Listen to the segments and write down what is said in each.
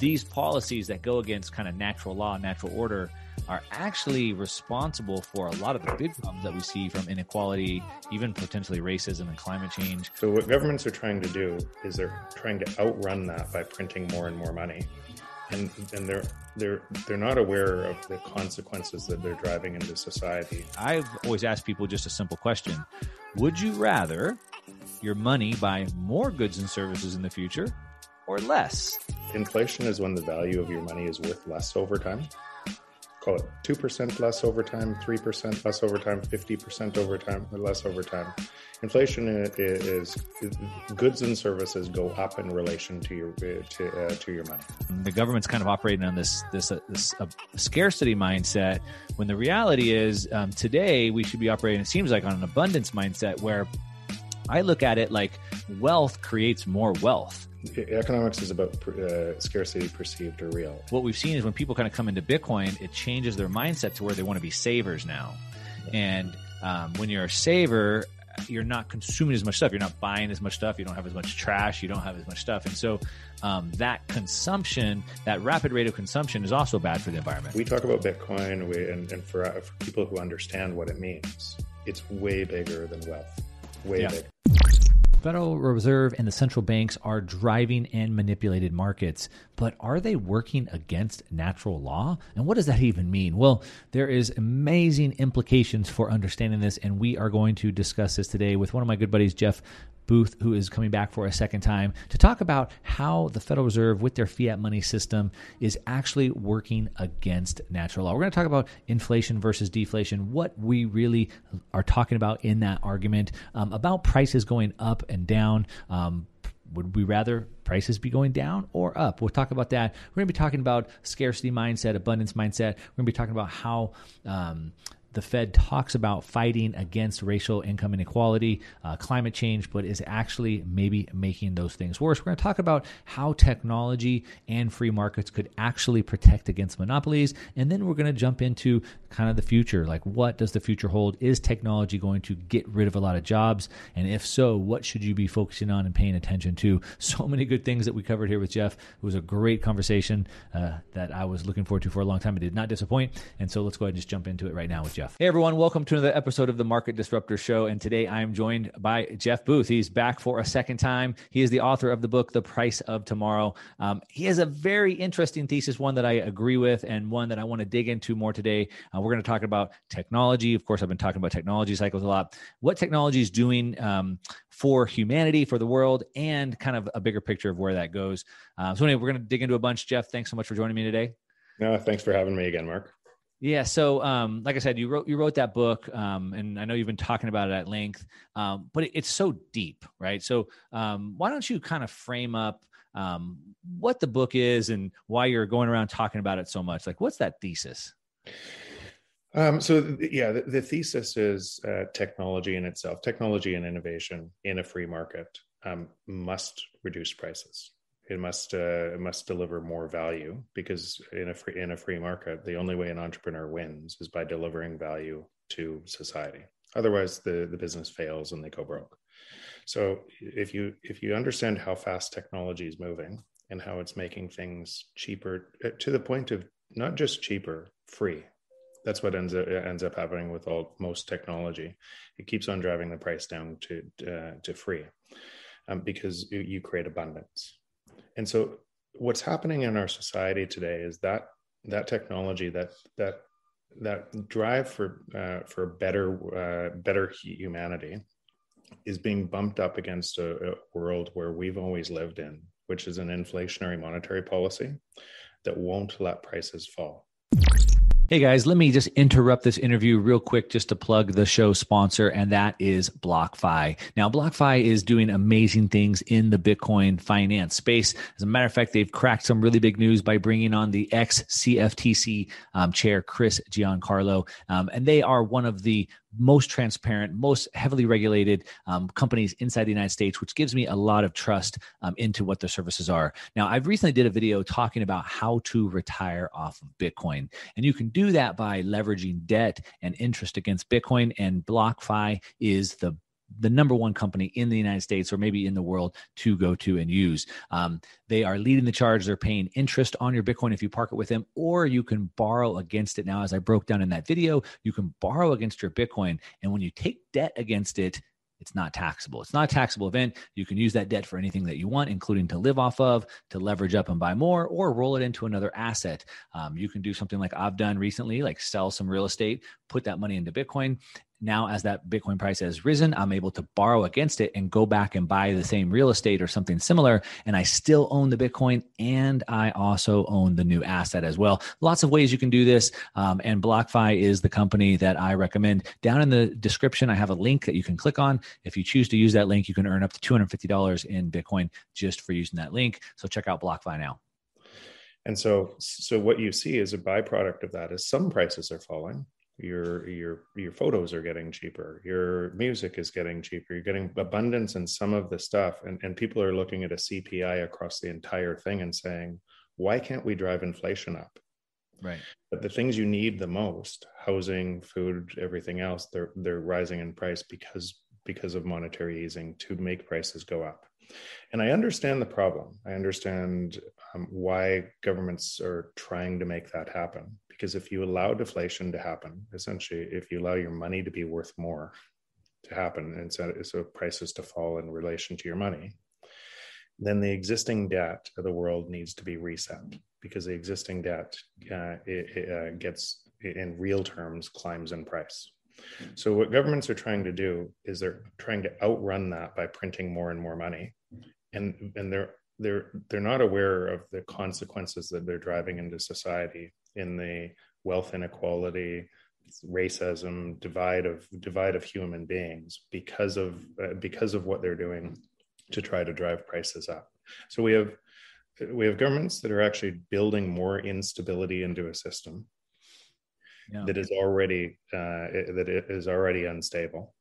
these policies that go against kind of natural law, natural order, are actually responsible for a lot of the big problems that we see from inequality, even potentially racism and climate change. So, what governments are trying to do is they're trying to outrun that by printing more and more money. And, and they're they're they're not aware of the consequences that they're driving into society. I've always asked people just a simple question: Would you rather your money buy more goods and services in the future, or less? Inflation is when the value of your money is worth less over time call it 2% less over time, 3% less over time, 50% over time, or less over time. Inflation is, is, goods and services go up in relation to your to, uh, to your money. The government's kind of operating on this this, uh, this uh, scarcity mindset when the reality is um, today we should be operating it seems like on an abundance mindset where I look at it like wealth creates more wealth economics is about uh, scarcity perceived or real. What we've seen is when people kind of come into Bitcoin, it changes their mindset to where they want to be savers now. And um, when you're a saver, you're not consuming as much stuff. You're not buying as much stuff. You don't have as much trash. You don't have as much stuff. And so um, that consumption, that rapid rate of consumption is also bad for the environment. We talk about Bitcoin and, and for, uh, for people who understand what it means, it's way bigger than wealth. Way yeah. bigger. Federal Reserve and the central banks are driving and manipulated markets, but are they working against natural law? And what does that even mean? Well, there is amazing implications for understanding this, and we are going to discuss this today with one of my good buddies, Jeff Booth, who is coming back for a second time to talk about how the Federal Reserve, with their fiat money system, is actually working against natural law. We're going to talk about inflation versus deflation, what we really are talking about in that argument, um, about prices going up and down. Um, would we rather prices be going down or up? We'll talk about that. We're going to be talking about scarcity mindset, abundance mindset. We're going to be talking about how um, the Fed talks about fighting against racial income inequality, uh, climate change, but is actually maybe making those things worse. We're going to talk about how technology and free markets could actually protect against monopolies. And then we're going to jump into kind of the future. Like, what does the future hold? Is technology going to get rid of a lot of jobs? And if so, what should you be focusing on and paying attention to? So many good things that we covered here with Jeff. It was a great conversation uh, that I was looking forward to for a long time. It did not disappoint. And so let's go ahead and just jump into it right now with Jeff. Jeff. Hey, everyone. Welcome to another episode of the Market Disruptor Show. And today I am joined by Jeff Booth. He's back for a second time. He is the author of the book, The Price of Tomorrow. Um, he has a very interesting thesis, one that I agree with, and one that I want to dig into more today. Uh, we're going to talk about technology. Of course, I've been talking about technology cycles a lot. What technology is doing um, for humanity, for the world, and kind of a bigger picture of where that goes. Uh, so, anyway, we're going to dig into a bunch. Jeff, thanks so much for joining me today. No, thanks for having me again, Mark. Yeah. So, um, like I said, you wrote you wrote that book, um, and I know you've been talking about it at length, um, but it, it's so deep, right? So, um, why don't you kind of frame up um, what the book is and why you're going around talking about it so much? Like, what's that thesis? Um, so, yeah, the, the, thesis is uh, technology in itself, technology and innovation in a free market must reduce prices it must uh, it must deliver more value because in a free in a free market, the only way an entrepreneur wins is by delivering value to society. Otherwise, the the business fails and they go broke. So if you if you understand how fast technology is moving and how it's making things cheaper uh, to the point of not just cheaper, free. That's what ends up ends up happening with all most technology. It keeps on driving the price down to uh, to free um, because you create abundance and so what's happening in our society today is that that technology that that that drive for uh, for better uh, better humanity is being bumped up against a, a world where we've always lived in, which is an inflationary monetary policy that won't let prices fall. Hey guys, let me just interrupt this interview real quick just to plug the show sponsor, and that is BlockFi. Now, BlockFi is doing amazing things in the Bitcoin finance space. As a matter of fact, they've cracked some really big news by bringing on the ex CFTC um, chair, Chris Giancarlo. Um, and they are one of the most transparent, most heavily regulated um, companies inside the United States, which gives me a lot of trust um, into what their services are. Now, I've recently did a video talking about how to retire off of Bitcoin, and you can do that by leveraging debt and interest against Bitcoin. And BlockFi is the the number one company in the United States or maybe in the world to go to and use. Um, they are leading the charge. They're paying interest on your Bitcoin if you park it with them, or you can borrow against it. Now, as I broke down in that video, you can borrow against your Bitcoin. And when you take debt against it, it's not taxable. It's not a taxable event. You can use that debt for anything that you want, including to live off of, to leverage up and buy more, or roll it into another asset. Um, you can do something like I've done recently, like sell some real estate, put that money into Bitcoin, now as that bitcoin price has risen i'm able to borrow against it and go back and buy the same real estate or something similar. And i still own the bitcoin and i also own the new asset as well. Lots of ways you can do this. Um, and blockfi is the company that i recommend. Down in the description i have a link that you can click on. If you choose to use that link you can earn up to $250 in bitcoin just for using that link. So check out blockfi now. And so so what you see is a byproduct of that is some prices are falling your your your photos are getting cheaper your music is getting cheaper you're getting abundance in some of the stuff and, and people are looking at a cpi across the entire thing and saying why can't we drive inflation up? Right. But the things you need the most housing food everything else they're they're rising in price because because of monetary easing to make prices go up. And i understand the problem. I understand um, why governments are trying to make that happen because if you allow deflation to happen, essentially, if you allow your money to be worth more to happen, and so, so prices to fall in relation to your money, then the existing debt of the world needs to be reset because the existing debt uh, it, it, uh, gets, in real terms, climbs in price. So what governments are trying to do is they're trying to outrun that by printing more and more money, and and they're they're they're not aware of the consequences that they're driving into society in the wealth inequality racism divide of divide of human beings because of uh, because of what they're doing to try to drive prices up. So we have we have governments that are actually building more instability into a system yeah. that is already uh, that is already unstable.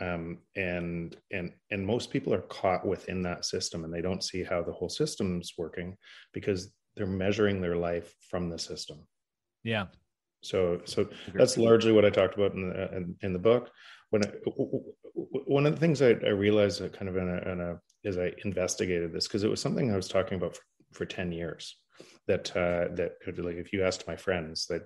Um, and and and most people are caught within that system and they don't see how the whole system's working because they're measuring their life from the system yeah. So so that's largely what i talked about in the in, in the book. When I, one of the things I, I realized that kind of in a, in a as i investigated this because it was something i was talking about for, for 10 years that uh, that could be like if you asked my friends that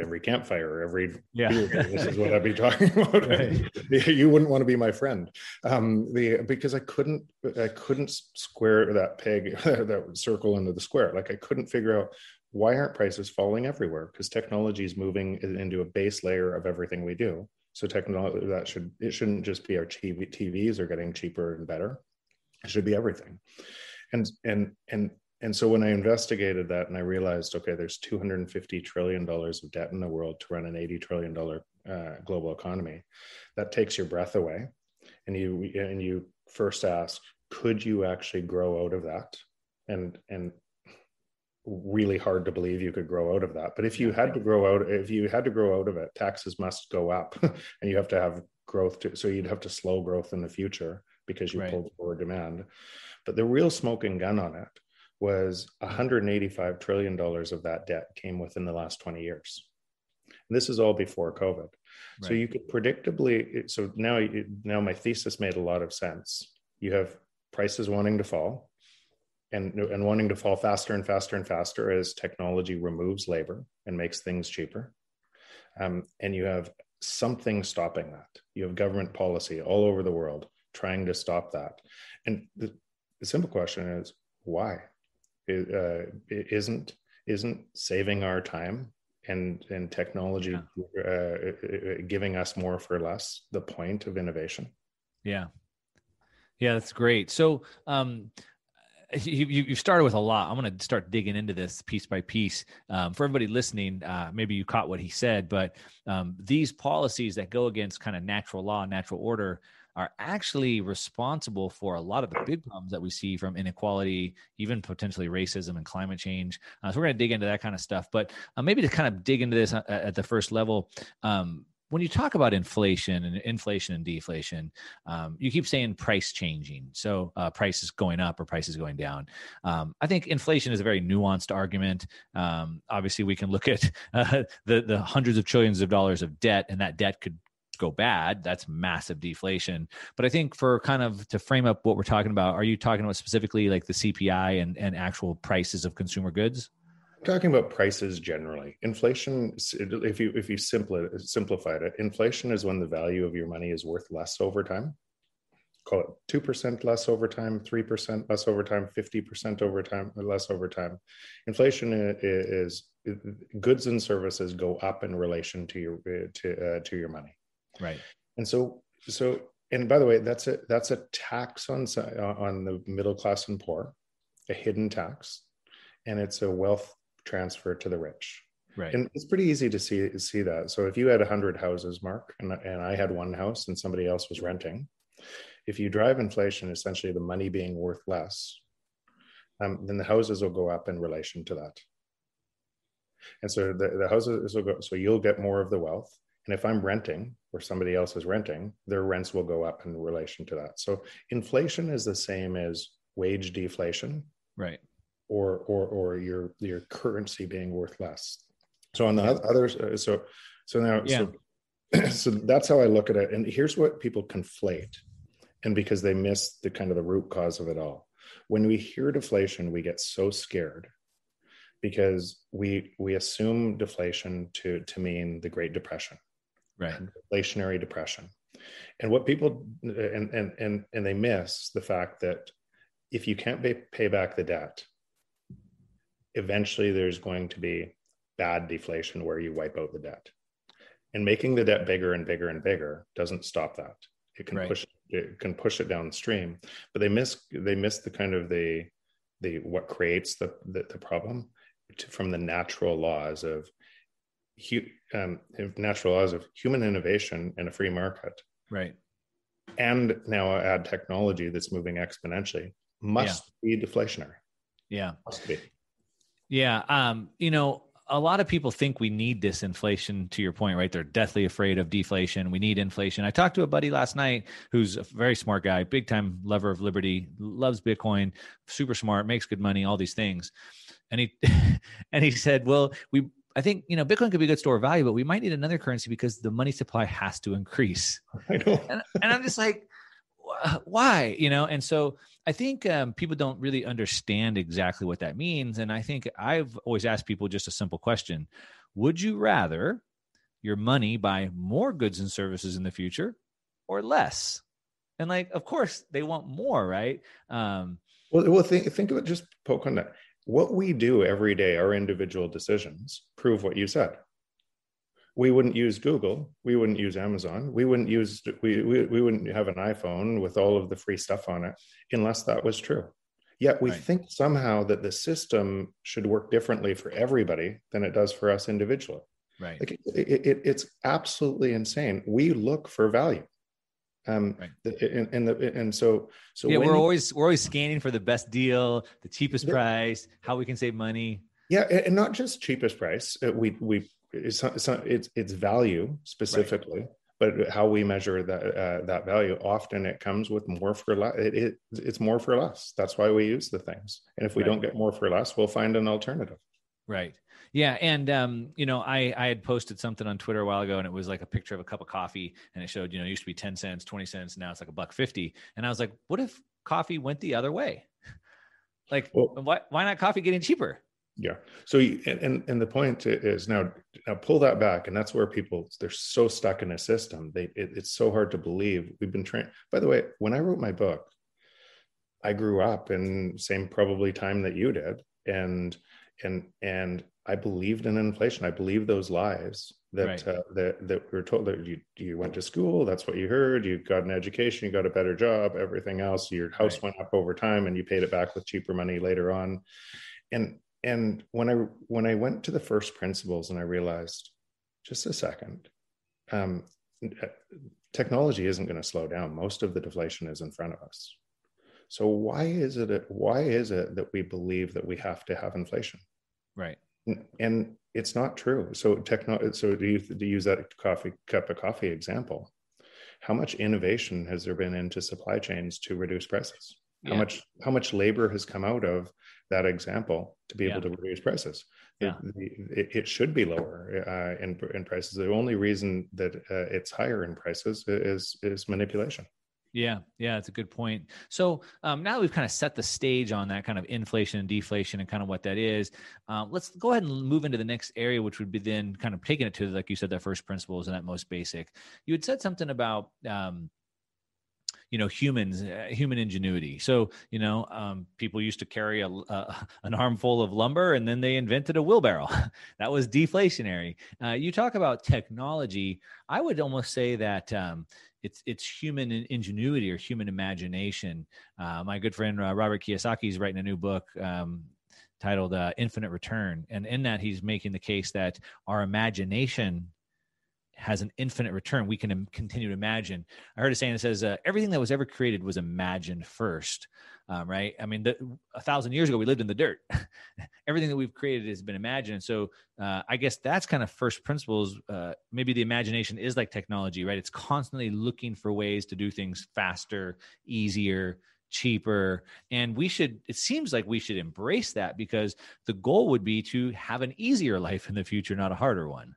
every campfire every yeah. this is what I'd be talking about. Right. you wouldn't want to be my friend. Um, the because I couldn't I couldn't square that peg that circle into the square. Like I couldn't figure out why aren't prices falling everywhere? Because technology is moving into a base layer of everything we do. So technology that should it shouldn't just be our TV, TVs are getting cheaper and better. It should be everything. And and and and so when I investigated that and I realized, okay, there's 250 trillion dollars of debt in the world to run an 80 trillion dollar uh, global economy, that takes your breath away, and you and you first ask, could you actually grow out of that? And and really hard to believe you could grow out of that. But if you had to grow out, if you had to grow out of it, taxes must go up, and you have to have growth. To, so you'd have to slow growth in the future because you right. pulled forward demand. But the real smoking gun on it was 185 trillion dollars of that debt came within the last 20 years and this is all before covid right. so you could predictably so now now my thesis made a lot of sense you have prices wanting to fall and and wanting to fall faster and faster and faster as technology removes labor and makes things cheaper. Um, and you have something stopping that. You have government policy all over the world trying to stop that. And the, the simple question is why? Uh, isn't isn't saving our time and and technology yeah. uh, giving us more for less the point of innovation? Yeah. Yeah that's great. So um you, you started with a lot. I'm going to start digging into this piece by piece. Um, for everybody listening, uh, maybe you caught what he said, but um, these policies that go against kind of natural law, natural order, are actually responsible for a lot of the big problems that we see from inequality, even potentially racism and climate change. Uh, so we're going to dig into that kind of stuff. But uh, maybe to kind of dig into this uh, at the first level, um, when you talk about inflation and inflation and deflation, um, you keep saying price changing. So uh, prices going up or prices going down. Um, I think inflation is a very nuanced argument. Um, obviously, we can look at uh, the the hundreds of trillions of dollars of debt, and that debt could go bad, that's massive deflation. But I think for kind of to frame up what we're talking about, are you talking about specifically like the CPI and, and actual prices of consumer goods? Talking about prices generally. Inflation, if you if you simply simplified it, inflation is when the value of your money is worth less over time call it 2% less over time, 3% less over time, 50% over time, less over time. Inflation is, is, goods and services go up in relation to your to uh, to your money. Right. And so so and by the way, that's a that's a tax on on the middle class and poor, a hidden tax, and it's a wealth transfer to the rich. Right. And it's pretty easy to see see that. So if you had 100 houses, Mark, and, and I had one house and somebody else was renting, if you drive inflation, essentially the money being worth less, um, then the houses will go up in relation to that. And so the, the houses will go, so you'll get more of the wealth. And if I'm renting or somebody else is renting, their rents will go up in relation to that. So inflation is the same as wage deflation. Right. Or, or, or your, your currency being worth less. So on the yeah. others, uh, so, so now, yeah. so, so that's how I look at it. And here's what people conflate and because they miss the kind of the root cause of it all. When we hear deflation, we get so scared because we we assume deflation to to mean the Great Depression, right? Inflationary depression, and what people and and and and they miss the fact that if you can't pay, pay back the debt, eventually there's going to be bad deflation where you wipe out the debt, and making the debt bigger and bigger and bigger doesn't stop that. It can right. push it can push it downstream but they miss they miss the kind of the the what creates the the, the problem to, from the natural laws of um, natural laws of human innovation in a free market right and now add technology that's moving exponentially must yeah. be deflationary yeah must be yeah um you know a lot of people think we need this inflation to your point right? They're deathly afraid of deflation. We need inflation. I talked to a buddy last night who's a very smart guy big time lover of liberty loves bitcoin super smart makes good money all these things. And he and he said well we i think you know bitcoin could be a good store of value but we might need another currency because the money supply has to increase. And, and i'm just like why? You know and so i think um, people don't really understand exactly what that means and i think i've always asked people just a simple question would you rather your money buy more goods and services in the future or less? And like of course they want more right? Um, well, well think, think of it just poke on that. What we do every day our individual decisions prove what you said we wouldn't use Google, we wouldn't use Amazon, we wouldn't use we, we, we wouldn't have an iPhone with all of the free stuff on it unless that was true. Yet we right. think somehow that the system should work differently for everybody than it does for us individually. Right. Like it, it, it's absolutely insane. We look for value. Um, right. and, and, the, and so, so yeah, we're always, we're always scanning for the best deal, the cheapest the, price, how we can save money. Yeah. And not just cheapest price. Uh, we, we it's it's it's, it's value specifically right. but how we measure that uh, that value often it comes with more for less it, it, it's more for less. That's why we use the things. And if we right. don't get more for less we'll find an alternative. Right. Yeah and um, you know i i had posted something on twitter a while ago and it was like a picture of a cup of coffee and it showed you know it used to be 10 cents 20 cents now it's like a buck 50 and i was like what if coffee went the other way? Like well, why why not coffee getting cheaper yeah. So and and the point is now now pull that back and that's where people they're so stuck in a system. They it, it's so hard to believe. We've been trained by the way when i wrote my book i grew up in same probably time that you did and and and i believed in inflation. I believed those lies that right. uh, that that we were told that you you went to school that's what you heard you got an education you got a better job everything else your house right. went up over time and you paid it back with cheaper money later on. And and when I when I went to the first principles and I realized, just a second, um, uh, technology isn't going to slow down. Most of the deflation is in front of us. So why is it why is it that we believe that we have to have inflation? Right. And it's not true. So techno so do you to use that coffee cup of coffee example? How much innovation has there been into supply chains to reduce prices? how much how much labor has come out of that example to be able to reduce prices yeah. it, it, should be lower uh, in, in prices the only reason that uh, it's higher in prices is is manipulation yeah, yeah, it's a good point. So um, now we've kind of set the stage on that kind of inflation and deflation and kind of what that is. Um, let's go ahead and move into the next area, which would be then kind of taking it to, like you said, that first principles and that most basic. You had said something about um, you know humans uh, human ingenuity. So you know um, people used to carry a, uh, an armful of lumber and then they invented a wheelbarrow. That was deflationary. Uh, you talk about technology i would almost say that um, it's it's human ingenuity or human imagination. Uh, my good friend robert kiyosaki is writing a new book um, titled uh, infinite return. And in that he's making the case that our imagination has an infinite return. We can continue to imagine. I heard a saying that says uh, everything that was ever created was imagined first, um, right? I mean, the, a thousand years ago, we lived in the dirt. everything that we've created has been imagined. So uh, I guess that's kind of first principles. Uh, maybe the imagination is like technology, right? It's constantly looking for ways to do things faster, easier, cheaper and we should it seems like we should embrace that because the goal would be to have an easier life in the future not a harder one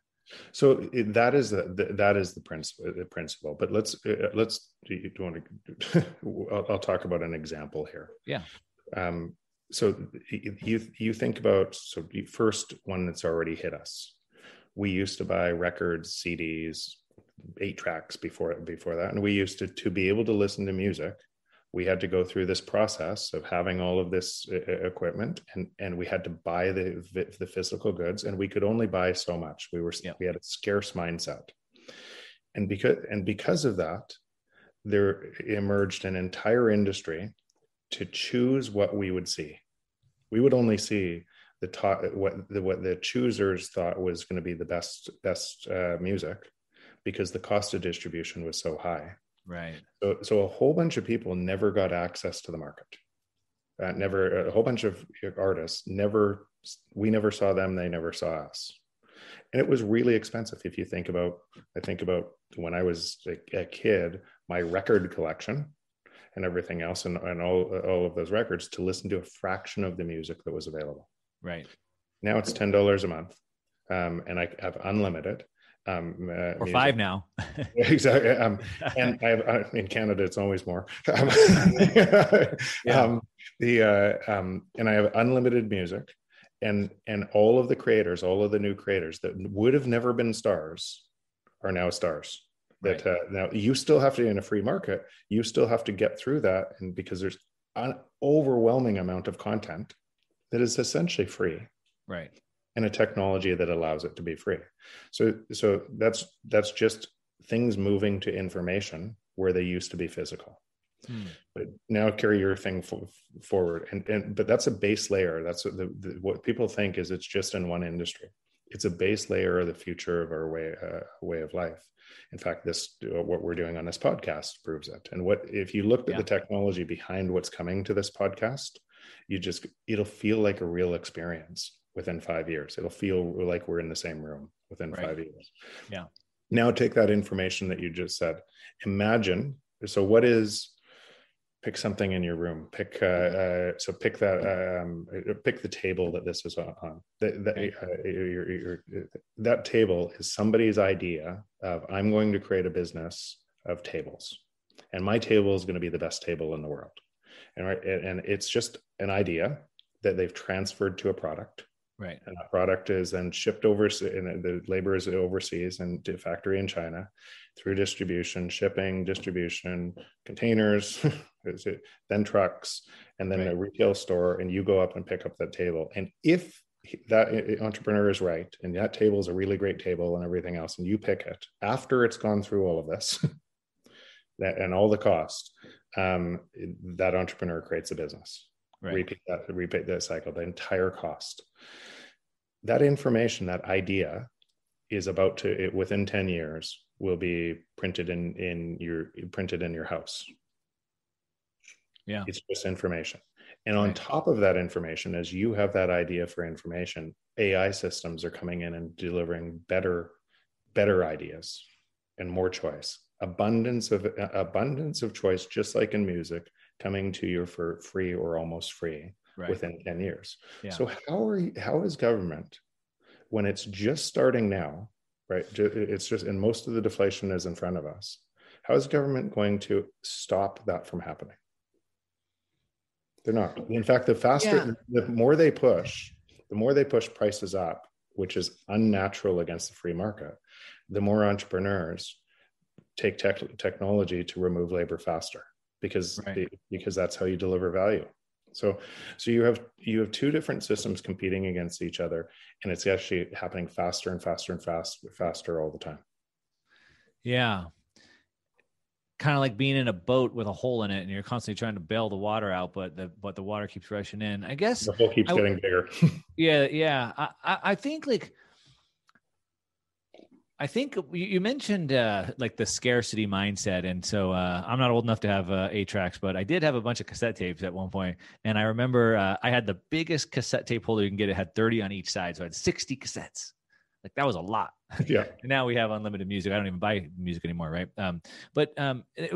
so that is the, that is the principle. The principle. But let's uh, let's. Do you, want to? I'll, I'll, talk about an example here. Yeah. Um, so you you think about so first one that's already hit us. We used to buy records, CDs, eight tracks before before that, and we used to to be able to listen to music we had to go through this process of having all of this equipment and and we had to buy the the physical goods and we could only buy so much. We were yeah. we had a scarce mindset. And because and because of that there emerged an entire industry to choose what we would see. We would only see the top what the what the choosers thought was going to be the best best uh, music because the cost of distribution was so high Right. So, so a whole bunch of people never got access to the market. Uh, never, a whole bunch of artists never, we never saw them. They never saw us. And it was really expensive. If you think about, I think about when I was a, a kid, my record collection and everything else and, and all, all of those records to listen to a fraction of the music that was available. Right. Now it's $10 a month. Um, and I have unlimited um, uh, or five now. exactly. Um, and I have uh, in Canada, it's always more. Um, yeah. um, the uh, um, and I have unlimited music, and and all of the creators, all of the new creators that would have never been stars, are now stars. That right. uh, now you still have to in a free market, you still have to get through that, and because there's an overwhelming amount of content that is essentially free. Right and a technology that allows it to be free. So so that's that's just things moving to information where they used to be physical. Hmm. But now carry your thing forward, and, and but that's a base layer. That's what, the, the, what people think is it's just in one industry. It's a base layer of the future of our way uh, way of life. In fact, this what we're doing on this podcast proves it. And what if you looked at yeah. the technology behind what's coming to this podcast, you just it'll feel like a real experience within five years. It'll feel like we're in the same room within right. five years. Yeah. Now take that information that you just said. Imagine. So what is pick something in your room pick uh, uh, so pick that um, pick the table that this is on that, that, uh, your, your, that table is somebody's idea of i'm going to create a business of tables and my table is going to be the best table in the world and right and it's just an idea that they've transferred to a product Right. And that product is then shipped overseas, and the labor is overseas and to factory in China through distribution, shipping, distribution, containers, then trucks, and then right. a retail store. And you go up and pick up that table. And if that entrepreneur is right, and that table is a really great table and everything else, and you pick it after it's gone through all of this, that and all the cost, um, that entrepreneur creates a business. Right. Repeat that, repeat that cycle, the entire cost that information, that idea is about to it, within 10 years will be printed in in your printed in your house. Yeah. It's just information. And on right. top of that information, as you have that idea for information, AI systems are coming in and delivering better, better ideas and more choice. Abundance of abundance of choice, just like in music, coming to you for free or almost free right. within 10 years. Yeah. So how are you, how is government when it's just starting now, right? It's just and most of the deflation is in front of us. How is government going to stop that from happening? They're not. In fact, the faster, yeah. the more they push, the more they push prices up, which is unnatural against the free market, the more entrepreneurs take tech, technology to remove labor faster because right. they, because that's how you deliver value. So so you have you have two different systems competing against each other, and it's actually happening faster and faster and fast faster all the time. Yeah, kind of like being in a boat with a hole in it and you're constantly trying to bail the water out but the but the water keeps rushing in i guess the hole keeps I, getting bigger yeah yeah I, I, I think like I think you mentioned uh, like the scarcity mindset, and so uh, I'm not old enough to have uh, eight tracks, but I did have a bunch of cassette tapes at one point, and I remember uh, I had the biggest cassette tape holder you can get. It had 30 on each side, so I had 60 cassettes. Like that was a lot. Yeah. now we have unlimited music. I don't even buy music anymore, right? Um, but um, it,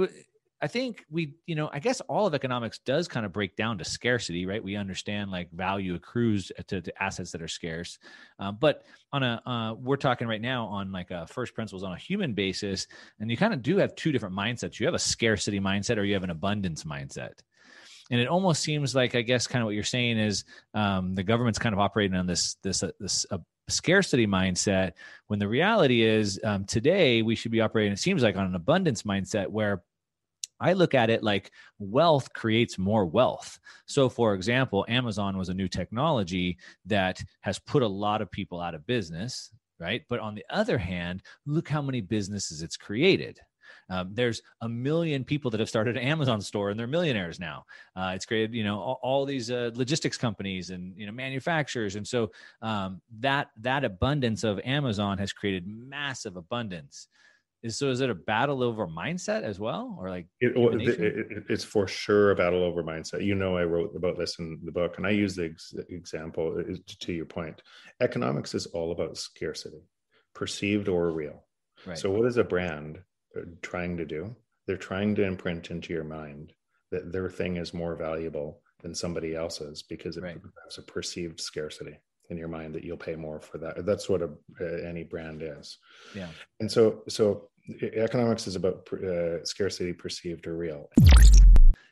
I think we, you know, I guess all of economics does kind of break down to scarcity, right? We understand like value accrues to, to assets that are scarce, um, but on a, uh, we're talking right now on like a first principles on a human basis, and you kind of do have two different mindsets. You have a scarcity mindset, or you have an abundance mindset and it almost seems like i guess kind of what you're saying is um, the government's kind of operating on this this uh, this uh, scarcity mindset when the reality is um, today we should be operating it seems like on an abundance mindset where I look at it like wealth creates more wealth. So, for example, Amazon was a new technology that has put a lot of people out of business, right? But on the other hand, look how many businesses it's created. Um, there's a million people that have started an Amazon store and they're millionaires now. Uh, it's created, you know, all, all these uh, logistics companies and you know manufacturers, and so um, that that abundance of Amazon has created massive abundance. Is so? Is it a battle over mindset as well, or like it, it, it, it's for sure a battle over mindset. You know, I wrote about this in the book, and I use the ex- example uh, to your point. Economics is all about scarcity, perceived or real. Right. So, what is a brand trying to do. They're trying to imprint into your mind that their thing is more valuable than somebody else's because it right. has a perceived scarcity in your mind that you'll pay more for that. That's what a, uh, any brand is. Yeah. And so, so economics is about uh, scarcity perceived or real.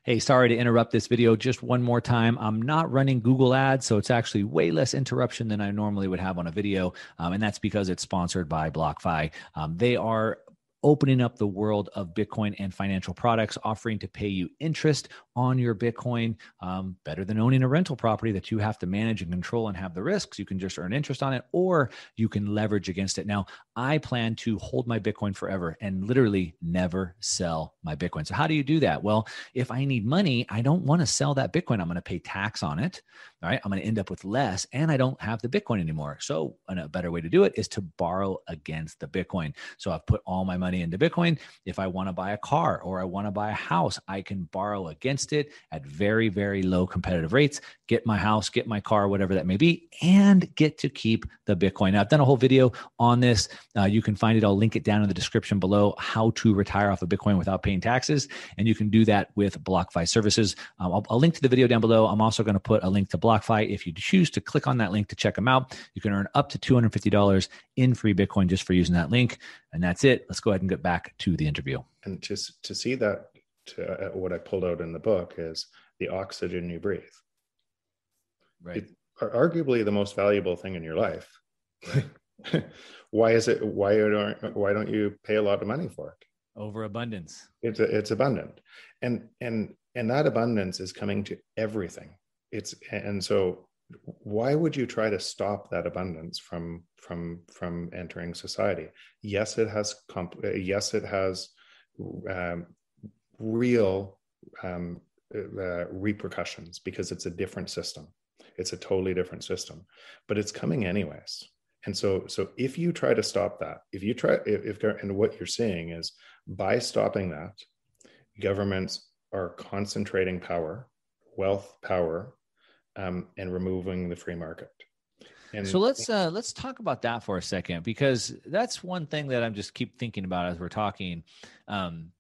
Hey, sorry to interrupt this video just one more time. I'm not running Google ads, so it's actually way less interruption than I normally would have on a video. Um, and that's because it's sponsored by BlockFi. Um, they are opening up the world of Bitcoin and financial products, offering to pay you interest on your Bitcoin, um, better than owning a rental property that you have to manage and control and have the risks. You can just earn interest on it, or you can leverage against it. Now, I plan to hold my Bitcoin forever and literally never sell my Bitcoin. So, how do you do that? Well, if I need money, I don't want to sell that Bitcoin. I'm going to pay tax on it. All right. I'm going to end up with less and I don't have the Bitcoin anymore. So, a better way to do it is to borrow against the Bitcoin. So, I've put all my money into Bitcoin. If I want to buy a car or I want to buy a house, I can borrow against it at very, very low competitive rates, get my house, get my car, whatever that may be, and get to keep the Bitcoin. Now, I've done a whole video on this. Uh, you can find it. I'll link it down in the description below how to retire off of Bitcoin without paying taxes. And you can do that with BlockFi services. Um, I'll, I'll link to the video down below. I'm also going to put a link to BlockFi. If you choose to click on that link to check them out, you can earn up to $250 in free Bitcoin just for using that link. And that's it. Let's go ahead get back to the interview. And just to see that, to, uh, what I pulled out in the book is the oxygen you breathe. Right. It, arguably the most valuable thing in your life. Right. why is it? Why don't Why don't you pay a lot of money for it? Overabundance. It's it's abundant, and and and that abundance is coming to everything it's and so why would you try to stop that abundance from from from entering society? Yes it has comp- yes it has um, real um, uh, repercussions because it's a different system. It's a totally different system but it's coming anyways. And so so if you try to stop that if you try if, if and what you're seeing is by stopping that governments are concentrating power wealth power um, and removing the free market. And, so let's uh, let's talk about that for a second because that's one thing that I'm just keep thinking about as we're talking. Um,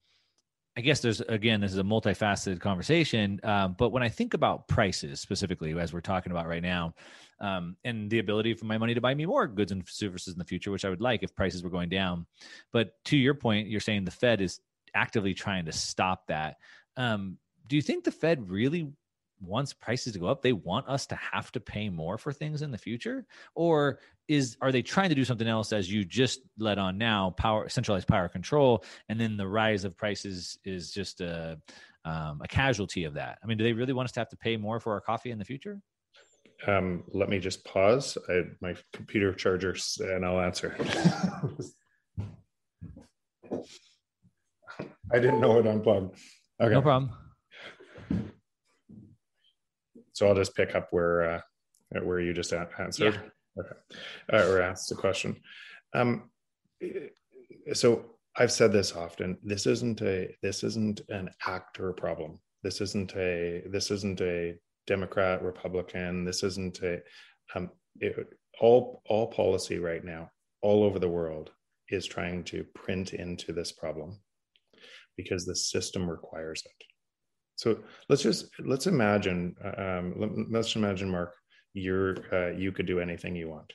I guess there's again, this is a multifaceted conversation. Um, but when I think about prices specifically, as we're talking about right now, um, and the ability for my money to buy me more goods and services in the future, which I would like if prices were going down. But to your point, you're saying the Fed is actively trying to stop that. Um, do you think the Fed really wants prices to go up they want us to have to pay more for things in the future? Or is are they trying to do something else as you just let on now power centralized power control and then the rise of prices is just a um, a casualty of that? I mean do they really want us to have to pay more for our coffee in the future? Um, let me just pause. I, my computer chargers and i'll answer. I didn't know it unplugged. Okay. No problem so I'll just pick up where uh, where you just answered. Yeah. Okay, uh, or asked the question. Um, so I've said this often. This isn't a this isn't an actor problem. This isn't a this isn't a Democrat Republican. This isn't a um, it, all all policy right now all over the world is trying to print into this problem because the system requires it. So let's just let's imagine um, let's imagine Mark, you're uh, you could do anything you want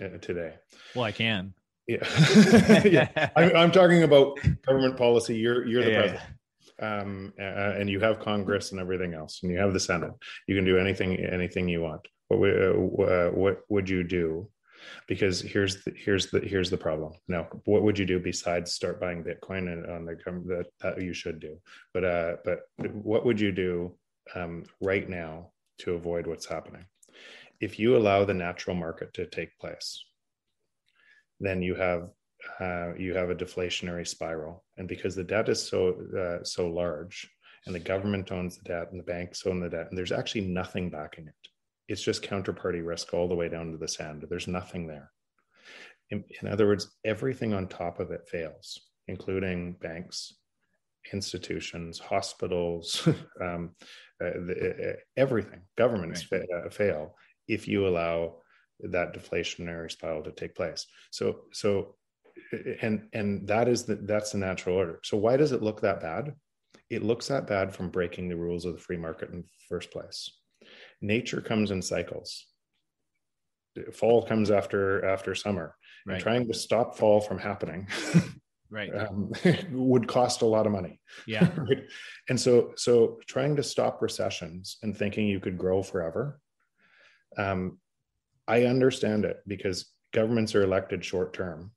uh, today. Well, I can. Yeah, yeah. I'm, I'm, talking about government policy. You're you're the yeah. president, um, uh, and you have Congress and everything else, and you have the Senate. You can do anything anything you want. What would uh, what would you do because here's the here's the here's the problem. No what would you do besides start buying bitcoin and on the that, that you should do? But uh but what would you do um, right now to avoid what's happening? If you allow the natural market to take place then you have uh, you have a deflationary spiral. And because the debt is so uh, so large and the government owns the debt and the banks own the debt and there's actually nothing backing it it's just counterparty risk all the way down to the sand. There's nothing there. In, in other words, everything on top of it fails, including banks, institutions, hospitals, um, uh, the, uh, everything, governments right. fa- uh, fail if you allow that deflationary spiral to take place. So, so, and and that is the that's the natural order. So why does it look that bad? It looks that bad from breaking the rules of the free market in the first place nature comes in cycles. Fall comes after after summer. Right. and trying to stop fall from happening right. um, would cost a lot of money. Yeah. Right? and so so trying to stop recessions and thinking you could grow forever um, i understand it because governments are elected short term.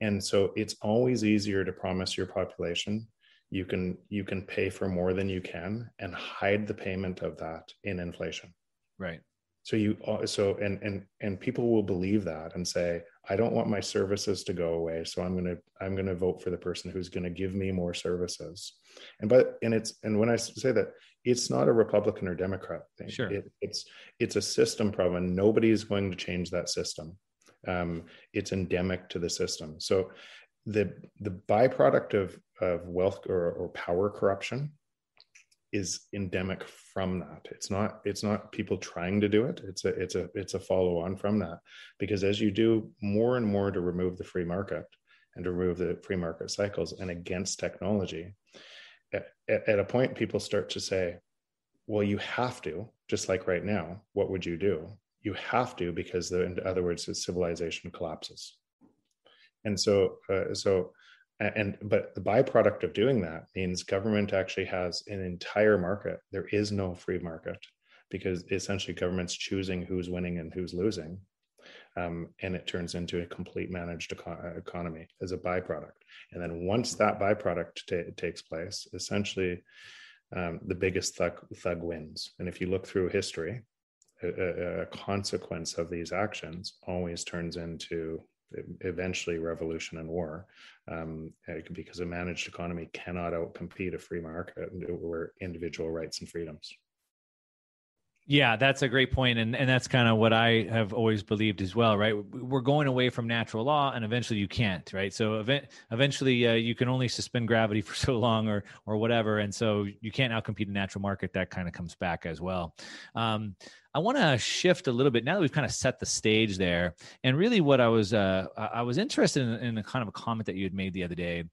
And so it's always easier to promise your population you can you can pay for more than you can and hide the payment of that in inflation. Right. So you uh, so and and and people will believe that and say i don't want my services to go away so i'm going to i'm going to vote for the person who's going to give me more services. And but and it's and when i say that it's not a republican or democrat thing. Sure. It, it's it's a system problem nobody is going to change that system. Um, it's endemic to the system. So the the byproduct of of wealth or, or power corruption is endemic from that. It's not it's not people trying to do it. It's a it's a it's a follow on from that. Because as you do more and more to remove the free market and to remove the free market cycles and against technology at, at a point people start to say well you have to just like right now what would you do? You have to because the, in other words the civilization collapses. And so uh, so and but the byproduct of doing that means government actually has an entire market. There is no free market because essentially government's choosing who's winning and who's losing um, and it turns into a complete managed eco- economy as a byproduct. And then once that byproduct t- takes place essentially um, the biggest thug, thug wins. And if you look through history a, a consequence of these actions always turns into eventually revolution and war um, eh, because a managed economy cannot outcompete a free market where individual rights and freedoms yeah, that's a great point, and and that's kind of what I have always believed as well, right? We're going away from natural law, and eventually you can't, right? So event, eventually uh, you can only suspend gravity for so long, or or whatever, and so you can't outcompete a natural market. That kind of comes back as well. Um, I want to shift a little bit now that we've kind of set the stage there. And really, what I was uh, I was interested in, in a kind of a comment that you had made the other day.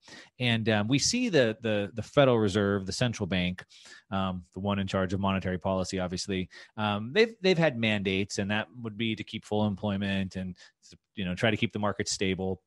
And um, we see the the the Federal Reserve, the central bank, um, the one in charge of monetary policy, obviously, um, they've they've had mandates, and that would be to keep full employment and you know try to keep the market stable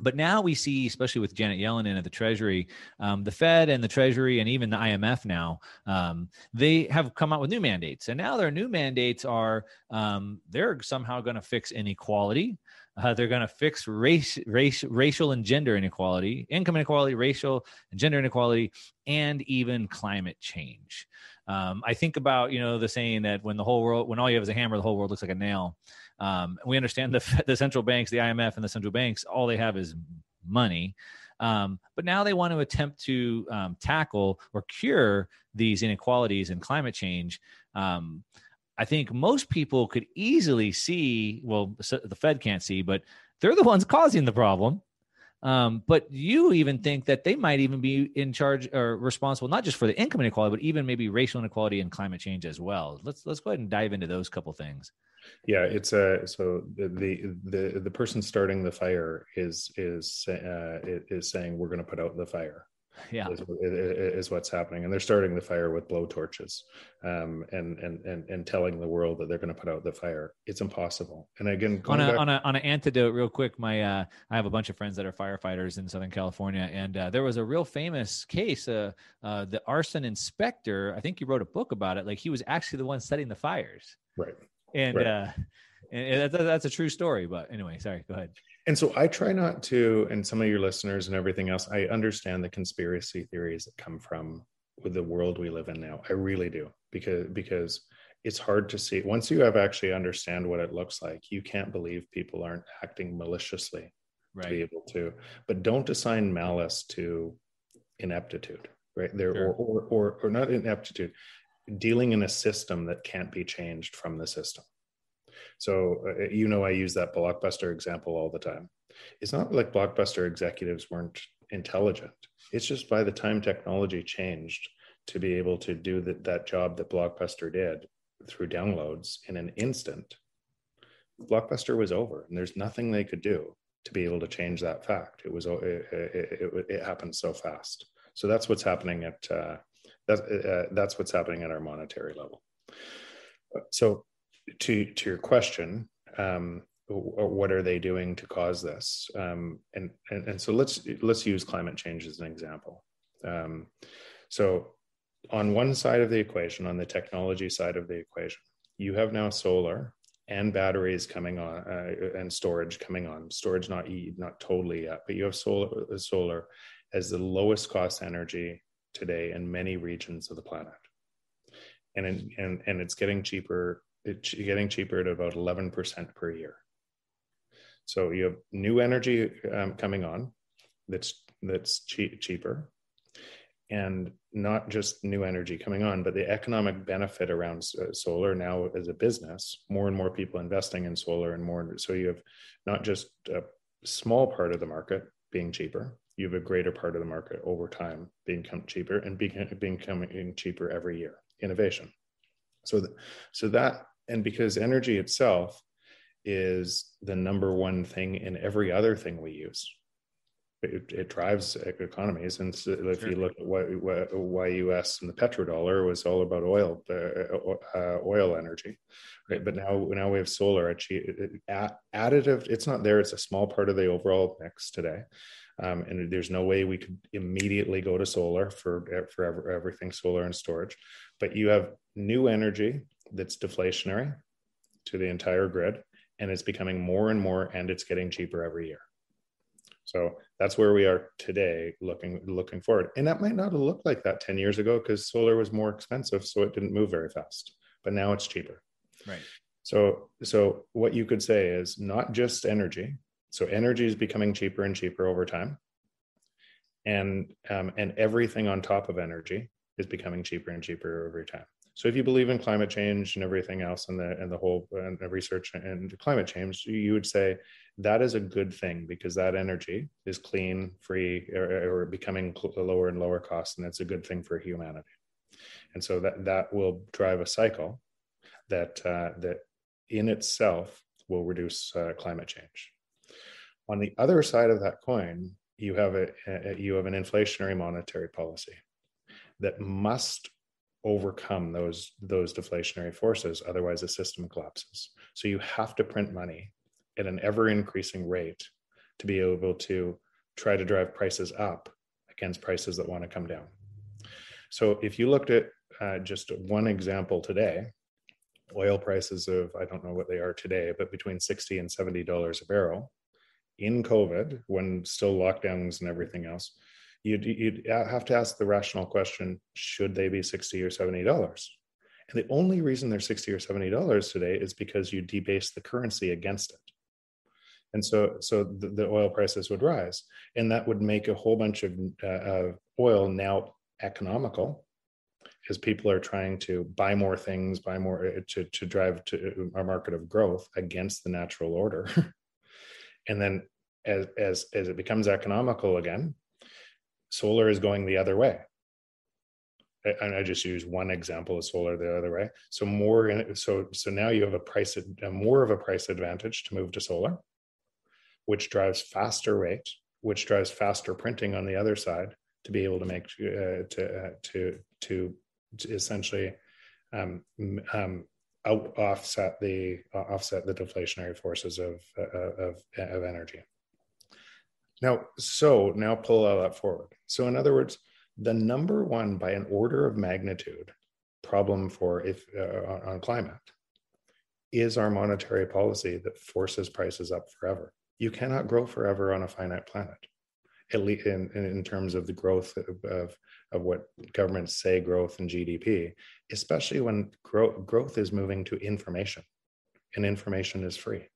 but now we see, especially with Janet Yellen in at the Treasury, um, the Fed and the Treasury and even the IMF now, um, they have come out with new mandates. And now their new mandates are um, they're somehow going to fix inequality. Uh, they're going to fix race, race, racial and gender inequality, income inequality, racial and gender inequality, and even climate change. Um, I think about you know the saying that when the whole world, when all you have is a hammer, the whole world looks like a nail. Um, we understand the the central banks, the IMF, and the central banks, all they have is money. Um, but now they want to attempt to um, tackle or cure these inequalities and climate change. Um, I think most people could easily see. Well, the Fed can't see, but they're the ones causing the problem. Um, but you even think that they might even be in charge or responsible not just for the income inequality, but even maybe racial inequality and climate change as well. Let's let's go ahead and dive into those couple things. Yeah, it's a so the the the person starting the fire is is uh, is saying we're going to put out the fire yeah. is, is, what's happening. And they're starting the fire with blow torches um, and, and and and telling the world that they're going to put out the fire. It's impossible. And again on a, back- on a on an antidote real quick my uh, i have a bunch of friends that are firefighters in southern california and uh, there was a real famous case uh, uh, the arson inspector i think he wrote a book about it like he was actually the one setting the fires. Right. And right. uh and that's a true story but anyway sorry go ahead and so I try not to, and some of your listeners and everything else, I understand the conspiracy theories that come from with the world we live in now. I really do because because it's hard to see once you have actually understand what it looks like. You can't believe people aren't acting maliciously right. to be able to. But don't assign malice to ineptitude, right? There sure. or, or or or not ineptitude, dealing in a system that can't be changed from the system. So, uh, you know, I use that Blockbuster example all the time. It's not like Blockbuster executives weren't intelligent. It's just by the time technology changed to be able to do that, that job that Blockbuster did through downloads in an instant, Blockbuster was over and there's nothing they could do to be able to change that fact. It was, it, it, it, it happened so fast. So that's what's happening at, uh, that's, uh, that's what's happening at our monetary level. So to to your question, um, what are they doing to cause this? Um, and, and and so let's let's use climate change as an example. Um, so on one side of the equation, on the technology side of the equation, you have now solar and batteries coming on uh, and storage coming on. Storage not not totally yet, but you have solar solar as the lowest cost energy today in many regions of the planet, and in, and and it's getting cheaper it's getting cheaper at about 11% per year. So you have new energy um, coming on that's that's cheap, cheaper, and not just new energy coming on, but the economic benefit around uh, solar now as a business. More and more people investing in solar, and more. So you have not just a small part of the market being cheaper. You have a greater part of the market over time being cheaper and becoming cheaper every year. Innovation. So, th- so that and because energy itself is the number one thing in every other thing we use. It, it drives economies. And so if sure. you look at why, why us and the petrodollar was all about oil uh, uh, oil energy right? But now now we have solar actually additive it's not there it's a small part of the overall mix today. Um, and there's no way we could immediately go to solar for for everything solar and storage. But you have new energy that's deflationary to the entire grid and it's becoming more and more and it's getting cheaper every year. So that's where we are today looking looking forward. And that might not have looked like that 10 years ago because solar was more expensive so it didn't move very fast but now it's cheaper. Right. So so what you could say is not just energy. So energy is becoming cheaper and cheaper over time. And um, and everything on top of energy is becoming cheaper and cheaper over time so if you believe in climate change and everything else and the and the whole and the research and climate change, you would say that is a good thing because that energy is clean, free, or, or becoming lower and lower cost, and that's a good thing for humanity. And so that that will drive a cycle that uh, that in itself will reduce uh, climate change. On the other side of that coin, you have a, a you have an inflationary monetary policy that must overcome those those deflationary forces otherwise the system collapses. So you have to print money at an ever increasing rate to be able to try to drive prices up against prices that want to come down. So if you looked at uh, just one example today oil prices of i don't know what they are today but between 60 and 70 dollars a barrel in covid when still lockdowns and everything else you'd, you'd have to ask the rational question should they be 60 or 70 dollars? And the only reason they're 60 or 70 dollars today is because you debase the currency against it. And so so the, the oil prices would rise and that would make a whole bunch of uh, oil now economical as people are trying to buy more things buy more uh, to, to drive to a market of growth against the natural order. And then as as as it becomes economical again solar is going the other way and I just use one example of solar the other way. So more, so so now you have a price, a more of a price advantage to move to solar, which drives faster rate, which drives faster printing on the other side to be able to make uh, to, uh, to, to to essentially um, um, out, offset the uh, offset the deflationary forces of, uh, of of energy. Now, so now pull all that forward. So, in other words, the number one by an order of magnitude problem for if uh, on climate is our monetary policy that forces prices up forever. You cannot grow forever on a finite planet, at least in, in terms of the growth of, of, of what governments say growth and GDP, especially when grow, growth is moving to information and information is free.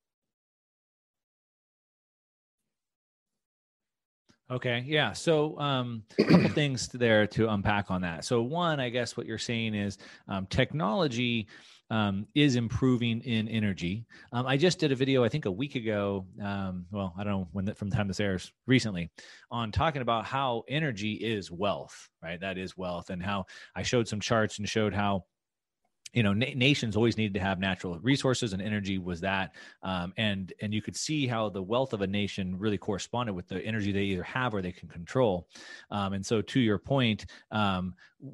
Okay. Yeah. So, um, a couple things there to unpack on that. So, one, I guess what you're saying is um, technology um, is improving in energy. Um, I just did a video, I think a week ago. Um, well, I don't know when from the time this airs recently, on talking about how energy is wealth, right? That is wealth, and how I showed some charts and showed how you know na- nations always needed to have natural resources and energy was that um, and and you could see how the wealth of a nation really corresponded with the energy they either have or they can control. Um, and so to your point um,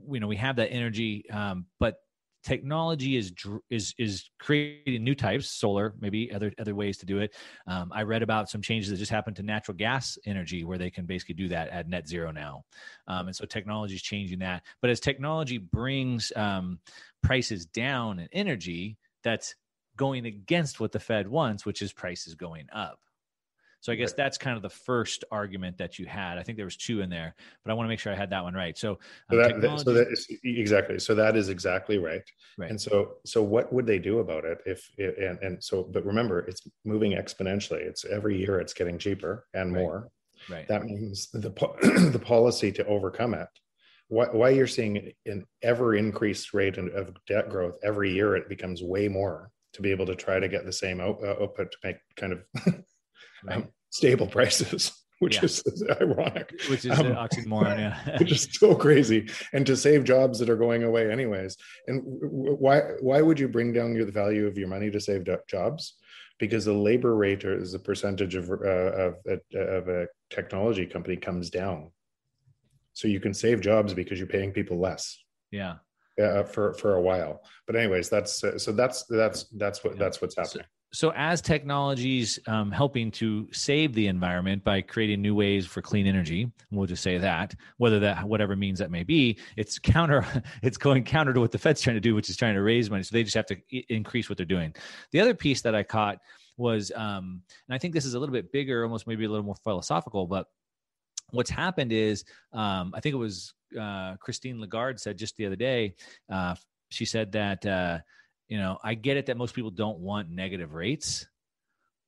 you know we have that energy um, but technology is is is creating new types solar maybe other other ways to do it. Um, i read about some changes that just happened to natural gas energy where they can basically do that at net zero now. Um, and so technology is changing that. But as technology brings um, prices down in energy that's going against what the fed wants which is prices going up so I guess that's kind of the first argument that you had. I think there was two in there, but I want to make sure I had that one right. So, um, so, that, technology... so that is exactly. So that is exactly right. Right. And so, so what would they do about it if? And, and so, but remember, it's moving exponentially. It's every year it's getting cheaper and more. Right. right. That means the the policy to overcome it. Why, why you're seeing an ever increased rate of debt growth every year? It becomes way more to be able to try to get the same uh, output to make kind of right. um, stable prices which yeah. is ironic. Which is um, an oxymoron, yeah. which is so crazy. And to save jobs that are going away anyways. And why why would you bring down the value of your money to save jobs? Because the labor rate or is a percentage of uh, of, of a technology company comes down. So you can save jobs because you're paying people less. Yeah. Uh, for for a while. But anyways, that's uh, so that's that's that's what yeah. that's what's happening. So, as technologies um, helping to save the environment by creating new ways for clean energy we'll just say that whether that whatever means that may be it's counter it's going counter to what the fed's trying to do which is trying to raise money. So they just have to increase what they're doing. The other piece that i caught was um, and i think this is a little bit bigger almost maybe a little more philosophical but what's happened is um, i think it was uh, christine lagarde said just the other day uh, she said that uh, you know, I get it that most people don't want negative rates,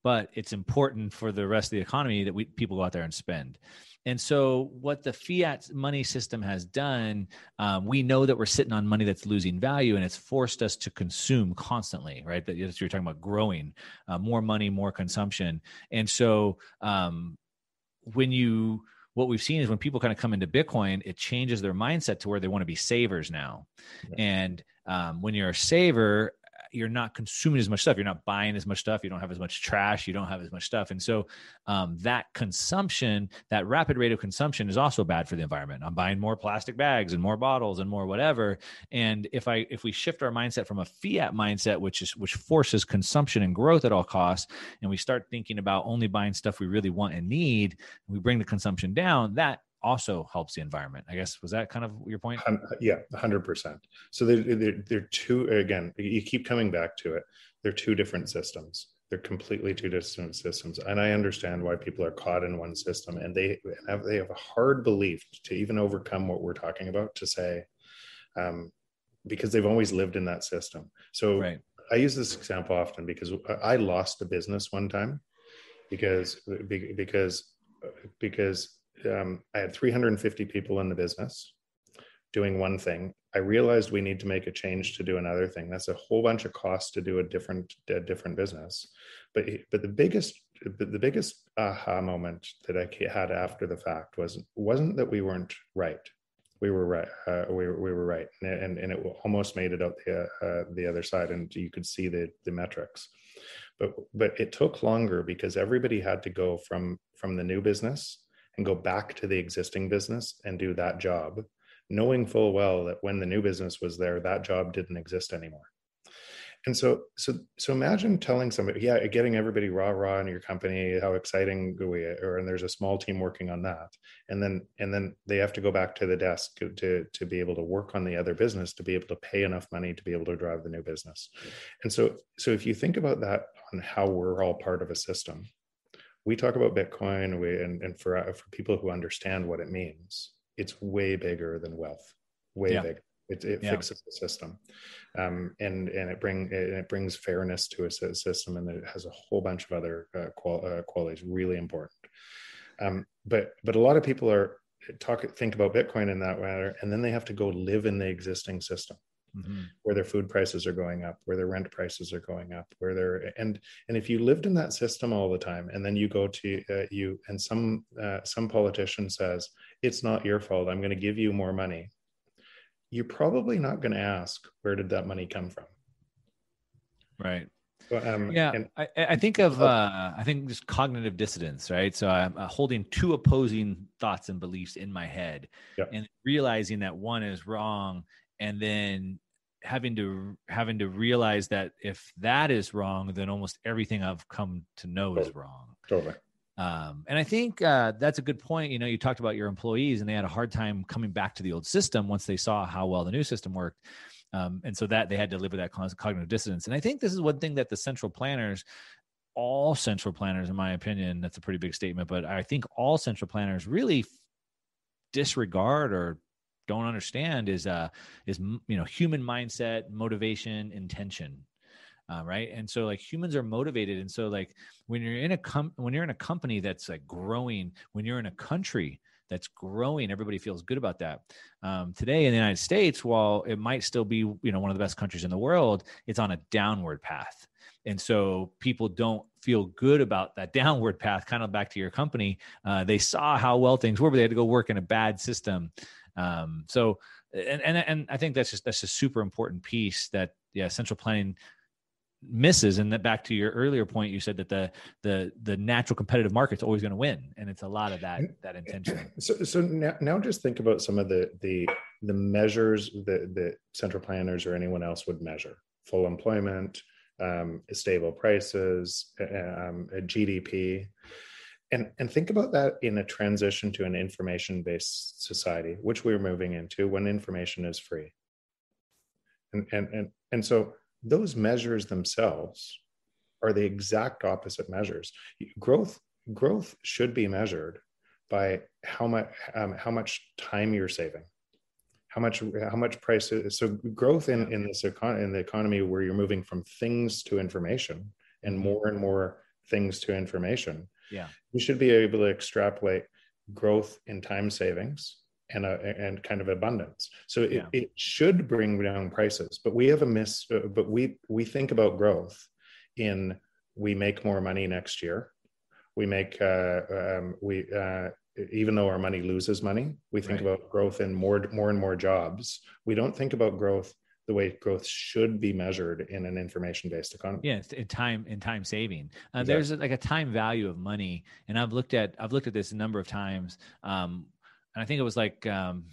but it's important for the rest of the economy that we people go out there and spend. And so, what the fiat money system has done, um, we know that we're sitting on money that's losing value, and it's forced us to consume constantly, right? That you're talking about growing, uh, more money, more consumption, and so um, when you what we've seen is when people kind of come into Bitcoin, it changes their mindset to where they want to be savers now. Yeah. And um, when you're a saver, you're not consuming as much stuff. You're not buying as much stuff. You don't have as much trash. You don't have as much stuff. And so um, that consumption, that rapid rate of consumption is also bad for the environment. I'm buying more plastic bags and more bottles and more whatever. And if I if we shift our mindset from a fiat mindset, which is which forces consumption and growth at all costs, and we start thinking about only buying stuff we really want and need, we bring the consumption down, that also helps the environment. I guess was that kind of your point? Um, yeah, hundred percent. So they're, they're, they're two again. You keep coming back to it. They're two different systems. They're completely two different systems, and I understand why people are caught in one system, and they have they have a hard belief to even overcome what we're talking about to say, um, because they've always lived in that system. So right. I use this example often because I lost a business one time because because because um, I had 350 people in the business doing one thing. I realized we need to make a change to do another thing. That's a whole bunch of costs to do a different a different business. But but the biggest the biggest aha moment that I had after the fact was wasn't that we weren't right. We were right. Uh, we, we were right, and, and, and it almost made it out the uh, the other side, and you could see the the metrics. But but it took longer because everybody had to go from from the new business and go back to the existing business and do that job, knowing full well that when the new business was there, that job didn't exist anymore. And so, so, so imagine telling somebody, yeah, getting everybody rah rah in your company, how exciting we are, and there's a small team working on that, and then and then they have to go back to the desk to to be able to work on the other business to be able to pay enough money to be able to drive the new business. And so, so if you think about that on how we're all part of a system, we talk about Bitcoin, we, and, and for uh, for people who understand what it means, it's way bigger than wealth, way yeah. bigger. It, it yeah. fixes the system, um, and and it bring it, it, brings fairness to a system, and it has a whole bunch of other uh, qual, uh, qualities really important. Um, but but a lot of people are talk think about Bitcoin in that manner, and then they have to go live in the existing system mm-hmm. where their food prices are going up, where their rent prices are going up, where they're and and if you lived in that system all the time, and then you go to uh, you and some uh, some politician says it's not your fault, I'm going to give you more money, you're probably not going to ask where did that money come from, right? um, yeah, and, I, I, think of uh, I think just cognitive dissonance, right? So I'm uh, holding two opposing thoughts and beliefs in my head, yeah. and realizing that one is wrong, and then having to having to realize that if that is wrong, then almost everything I've come to know totally. is wrong. Totally. Um, and I think uh, that's a good point. You know, you talked about your employees, and they had a hard time coming back to the old system once they saw how well the new system worked. Um, and so that they had to live with that cognitive dissonance. And I think this is one thing that the central planners, all central planners, in my opinion, that's a pretty big statement, but I think all central planners really disregard or don't understand is uh is you know human mindset motivation intention uh, right? And so like humans are motivated. And so like when you're in a com- when you're in a company that's like growing when you're in a country that's growing everybody feels good about that. Um, today in the united states while it might still be you know one of the best countries in the world it's on a downward path. And so people don't feel good about that downward path. Kind of back to your company uh, they saw how well things were but they had to go work in a bad system um, so, and, and, and I think that's just, that's a super important piece that, yeah, central planning misses. And that back to your earlier point you said that the the the natural competitive market's always going to win and it's a lot of that that intention. So so now, now just think about some of the the the measures that that central planners or anyone else would measure. Full employment um, stable prices um, gdp and and think about that in a transition to an information based society which we're moving into when information is free and and and, and so those measures themselves are the exact opposite measures growth growth should be measured by how much um, how much time you're saving how much how much price so growth in in this econ- in the economy where you're moving from things to information and mm-hmm. more and more things to information yeah you should be able to extrapolate growth in time savings and a, and kind of abundance so it, yeah. it should bring down prices but we have a miss uh, but we we think about growth in we make more money next year we make uh, um, we uh, even though our money loses money we think right. about growth in more more and more jobs we don't think about growth the way growth should be measured in an information based economy. Yeah, in time in time saving. Uh, exactly. There's like a time value of money, and I've looked at I've looked at this a number of times, um, and I think it was like um,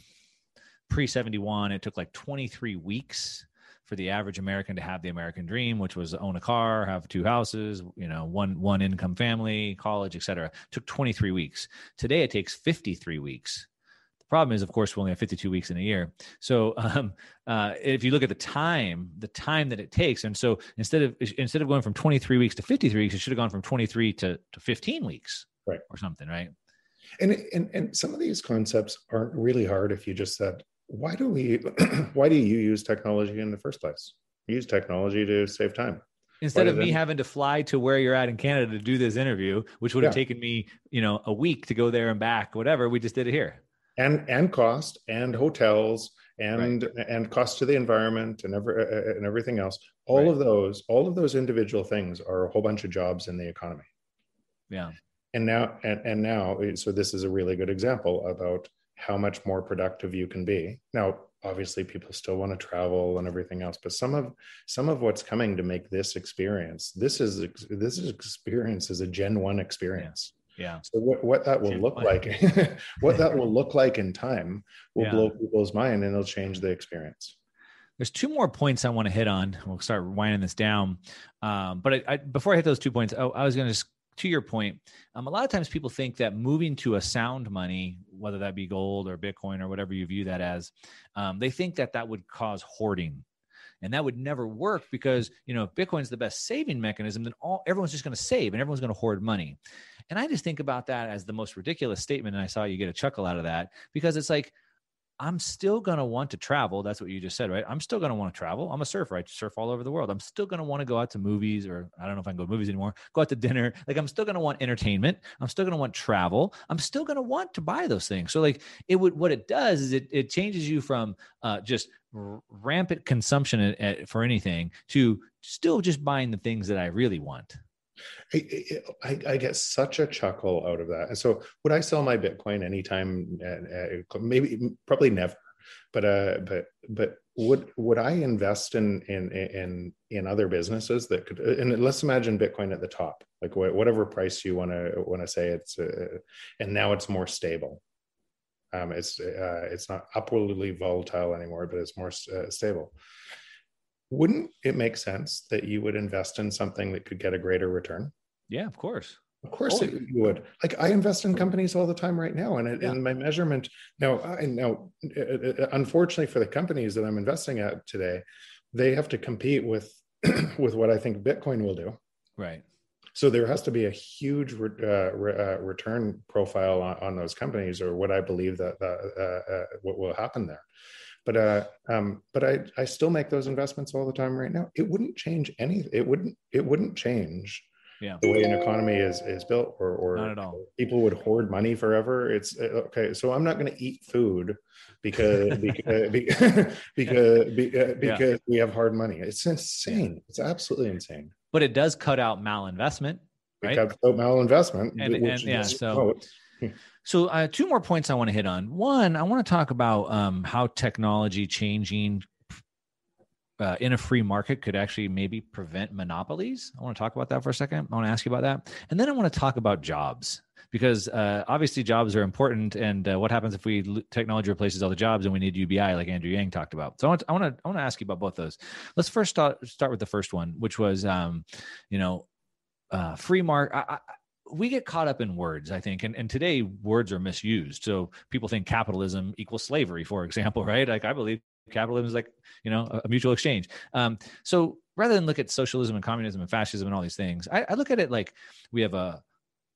pre seventy one. It took like 23 weeks for the average American to have the American dream, which was own a car, have two houses, you know, one one income family, college, etc. Took 23 weeks. Today it takes 53 weeks Problem is, of course, we only have 52 weeks in a year. So um, uh, if you look at the time, the time that it takes, and so instead of instead of going from 23 weeks to 53 weeks, it should have gone from 23 to, to 15 weeks, right, or something, right? And, and and some of these concepts aren't really hard if you just said, why do we, why do you use technology in the first place? use technology to save time instead of me having to fly to where you're at in Canada to do this interview, which would have yeah. taken me, you know, a week to go there and back, whatever, we just did it here and and cost and hotels and right. and cost to the environment and every uh, uh, and everything else. All right. of those all of those individual things are a whole bunch of jobs in the economy. Yeah. And now and, and now so this is a really good example about how much more productive you can be. Now obviously people still want to travel and everything else but some of some of what's coming to make this experience this is this experience is a gen 1 experience yeah. So what, what that will look like, what that will look like in time will yeah. blow people's mind and it'll change the experience. There's two more points I want to hit on. We'll start winding this down. Um, but I, I, before I hit those two points, I, I was going to to your point, um, a lot of times people think that moving to a sound money, whether that be gold or Bitcoin or whatever you view that as, um, they think that that would cause hoarding and that would never work because you know if bitcoin's the best saving mechanism then all everyone's just going to save and everyone's going to hoard money and i just think about that as the most ridiculous statement and i saw you get a chuckle out of that because it's like I'm still going to want to travel. That's what you just said, right? I'm still going to want to travel. I'm a surfer. I surf all over the world. I'm still going to want to go out to movies, or I don't know if I can go to movies anymore, go out to dinner. Like, I'm still going to want entertainment. I'm still going to want travel. I'm still going to want to buy those things. So, like, it would, what it does is it, it changes you from uh, just r- rampant consumption at, at, for anything to still just buying the things that I really want. I, I, I, get such a chuckle out of that. And so, would I sell my Bitcoin anytime? Uh, maybe, probably never. But uh, but but would would I invest in in in in other businesses that could? And let's imagine Bitcoin at the top, like whatever price you want to want to say it's, uh, and now it's more stable. Um, it's uh, it's not upwardly volatile anymore, but it's more uh, stable wouldn't it make sense that you would invest in something that could get a greater return? Yeah, of course. Of course, oh. you would. Like I invest in companies all the time right now, and it, yeah. my measurement now, I now, uh, uh, unfortunately for the companies that I'm investing at today, they have to compete with with what I think Bitcoin will do. Right. So there has to be a huge re, uh, re, uh, return profile on, on, those companies, or what I believe that, uh, uh what will happen there but uh um but i i still make those investments all the time right now. It wouldn't change any it wouldn't it wouldn't change yeah. the way an economy is is built or or not at all. people would hoard money forever. It's uh, okay so i'm not going to eat food because because because because, because yeah. we have hard money. It's insane. It's absolutely insane. But it does cut out malinvestment right? it cuts out malinvestment and, and yeah so so, uh, two more points I want to hit on. One, I want to talk about um, how technology changing uh, in a free market could actually maybe prevent monopolies. I want to talk about that for a second. I want to ask you about that, and then I want to talk about jobs because uh, obviously jobs are important. And uh, what happens if we technology replaces all the jobs and we need UBI, like Andrew Yang talked about? So I want to, I want to, I want to ask you about both those. Let's first start start with the first one, which was, um, you know, uh, free market we get caught up in words, I think, and, and today words are misused. So people think capitalism equals slavery, for example, right? Like I believe capitalism is like you know a, mutual exchange. Um, so rather than look at socialism and communism and fascism and all these things, I, I look at it like we have a,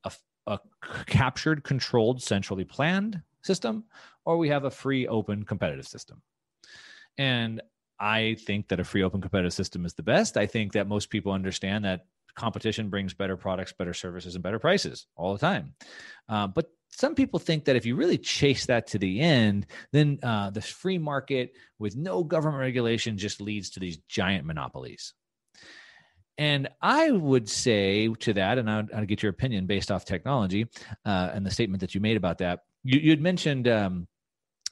a a captured, controlled, centrally planned system, or we have a free, open, competitive system. And I think that a free, open, competitive system is the best. I think that most people understand that competition brings better products, better services, and better prices all the time. Uh, but some people think that if you really chase that to the end, then uh, the free market with no government regulation just leads to these giant monopolies. And I would say to that, and I'd, I'd get your opinion based off technology uh, and the statement that you made about that. You, had mentioned um,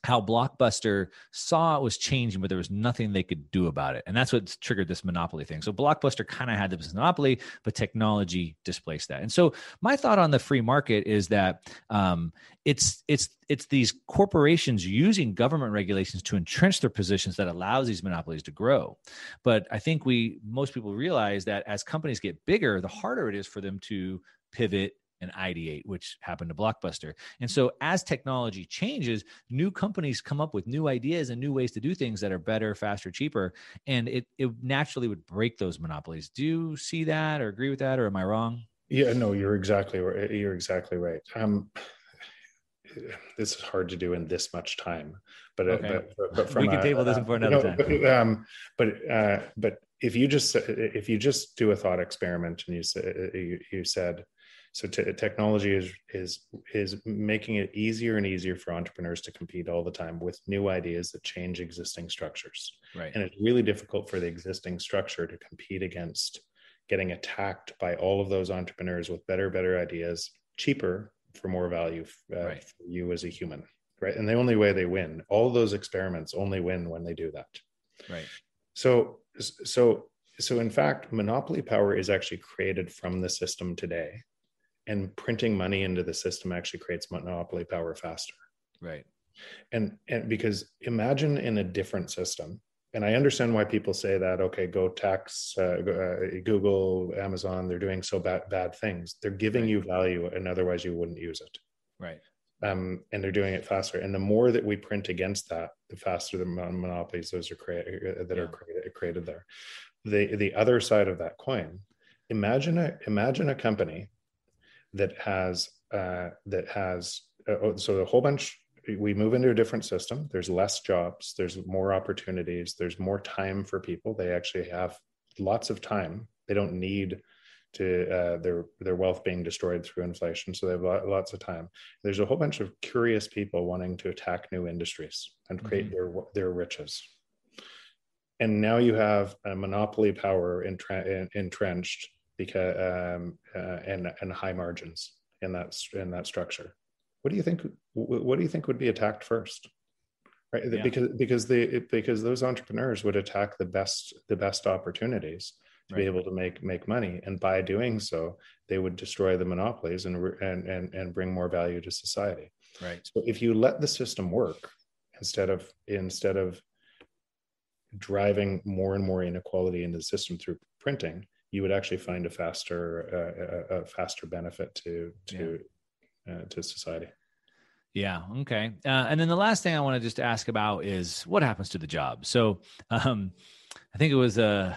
how Blockbuster saw it was changing, but there was nothing they could do about it. And that's what triggered this monopoly thing. So Blockbuster kind of had this monopoly, but technology displaced that. And so my thought on the free market is that um, it's it's it's these corporations using government regulations to entrench their positions that allows these monopolies to grow. But I think we most people realize that as companies get bigger, the harder it is for them to pivot and ideate, which happened to Blockbuster. And so as technology changes, new companies come up with new ideas and new ways to do things that are better, faster, cheaper. And it, it naturally would break those monopolies. Do you see that or agree with that, or am I wrong? Yeah, no, you're exactly right. You're exactly right. Um, this is hard to do in this much time, but uh, okay. but, but, we can table this for another time. But, um, but uh, but if you just if you just do a thought experiment and you said you, you said so t- technology is is is making it easier and easier for entrepreneurs to compete all the time with new ideas that change existing structures. Right. And it's really difficult for the existing structure to compete against getting attacked by all of those entrepreneurs with better better ideas cheaper for more value uh, right. for you as a human right? And the only way they win all those experiments only win when they do that. Right. So so so in fact monopoly power is actually created from the system today and printing money into the system actually creates monopoly power faster. Right. And and because imagine in a different system and i understand why people say that okay go tax uh, uh, google amazon they're doing so bad bad things. They're giving right. you value and otherwise you wouldn't use it. Right. Um, and they're doing it faster. And the more that we print against that the faster the monopolies those are created uh, that yeah. are created, created there. The the other side of that coin imagine a imagine a company that has uh, that has uh, oh, so a whole bunch we move into a different system. There's less jobs. There's more opportunities. There's more time for people. They actually have lots of time. They don't need to uh, their their wealth being destroyed through inflation. So they have lots of time. There's a whole bunch of curious people wanting to attack new industries and create mm-hmm. their their riches. And now you have a monopoly power entre- entrenched because um, uh, and and high margins in that in that structure. What do you think? What do you think would be attacked first? Right, yeah. because because they because those entrepreneurs would attack the best the best opportunities to right. be able to make make money, and by doing so, they would destroy the monopolies and and and and bring more value to society. Right. So if you let the system work instead of instead of driving more and more inequality into the system through printing, you would actually find a faster uh, a, a, faster benefit to to yeah. uh, to society. Yeah. Okay. Uh, and then the last thing I want to just ask about is what happens to the job. So um, I think it was uh,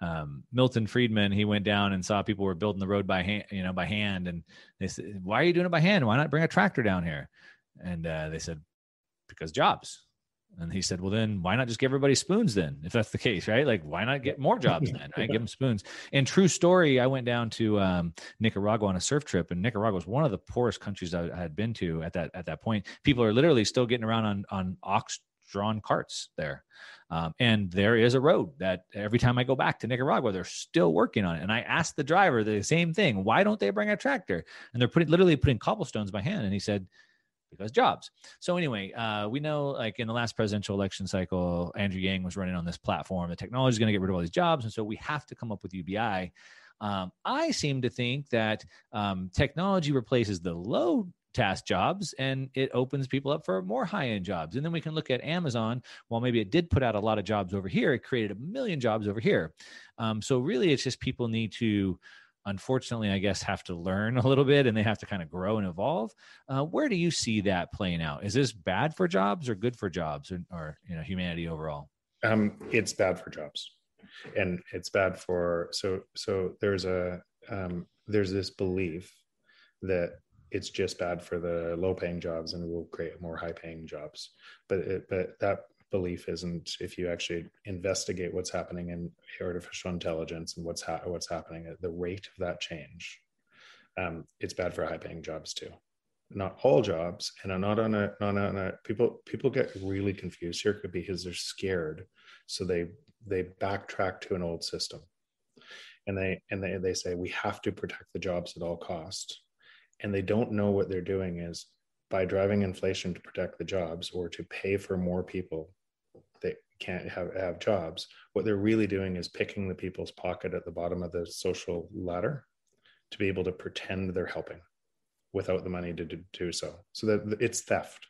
um, Milton Friedman. He went down and saw people were building the road by hand, you know, by hand, and they said, "Why are you doing it by hand? Why not bring a tractor down here?" And uh, they said, "Because jobs." And he said, well, then why not just give everybody spoons then, if that's the case, right? Like, why not get more jobs then? I right? give them spoons. And true story, I went down to um, Nicaragua on a surf trip, and Nicaragua was one of the poorest countries I had been to at that at that point. People are literally still getting around on on ox drawn carts there. Um, and there is a road that every time I go back to Nicaragua, they're still working on it. And I asked the driver the same thing: Why don't they bring a tractor? And they're putting literally putting cobblestones by hand. And he said, because jobs. So anyway, uh, we know like in the last presidential election cycle, Andrew Yang was running on this platform. The technology is going to get rid of all these jobs, and so we have to come up with UBI. Um, I seem to think that um, technology replaces the low task jobs and it opens people up for more high end jobs. And then we can look at Amazon. While maybe it did put out a lot of jobs over here, it created a million jobs over here. Um, so really, it's just people need to unfortunately, I guess, have to learn a little bit and they have to kind of grow and evolve. Uh, where do you see that playing out? Is this bad for jobs or good for jobs or, or you know humanity overall? Um, it's bad for jobs, and it's bad for so so. There's a um, there's this belief that it's just bad for the low paying jobs and we'll create more high paying jobs but it, but that belief isn't if you actually investigate what's happening in artificial intelligence and what's ha- what's happening at the rate of that change um, it's bad for high paying jobs too. Not all jobs and I'm not on a not on a people people get really confused here because they're scared. So they they backtrack to an old system and they and they, they say we have to protect the jobs at all costs and they don't know what they're doing is by driving inflation to protect the jobs or to pay for more people that can't have, have jobs, what they're really doing is picking the people's pocket at the bottom of the social ladder to be able to pretend they're helping without the money to do so. So that it's theft.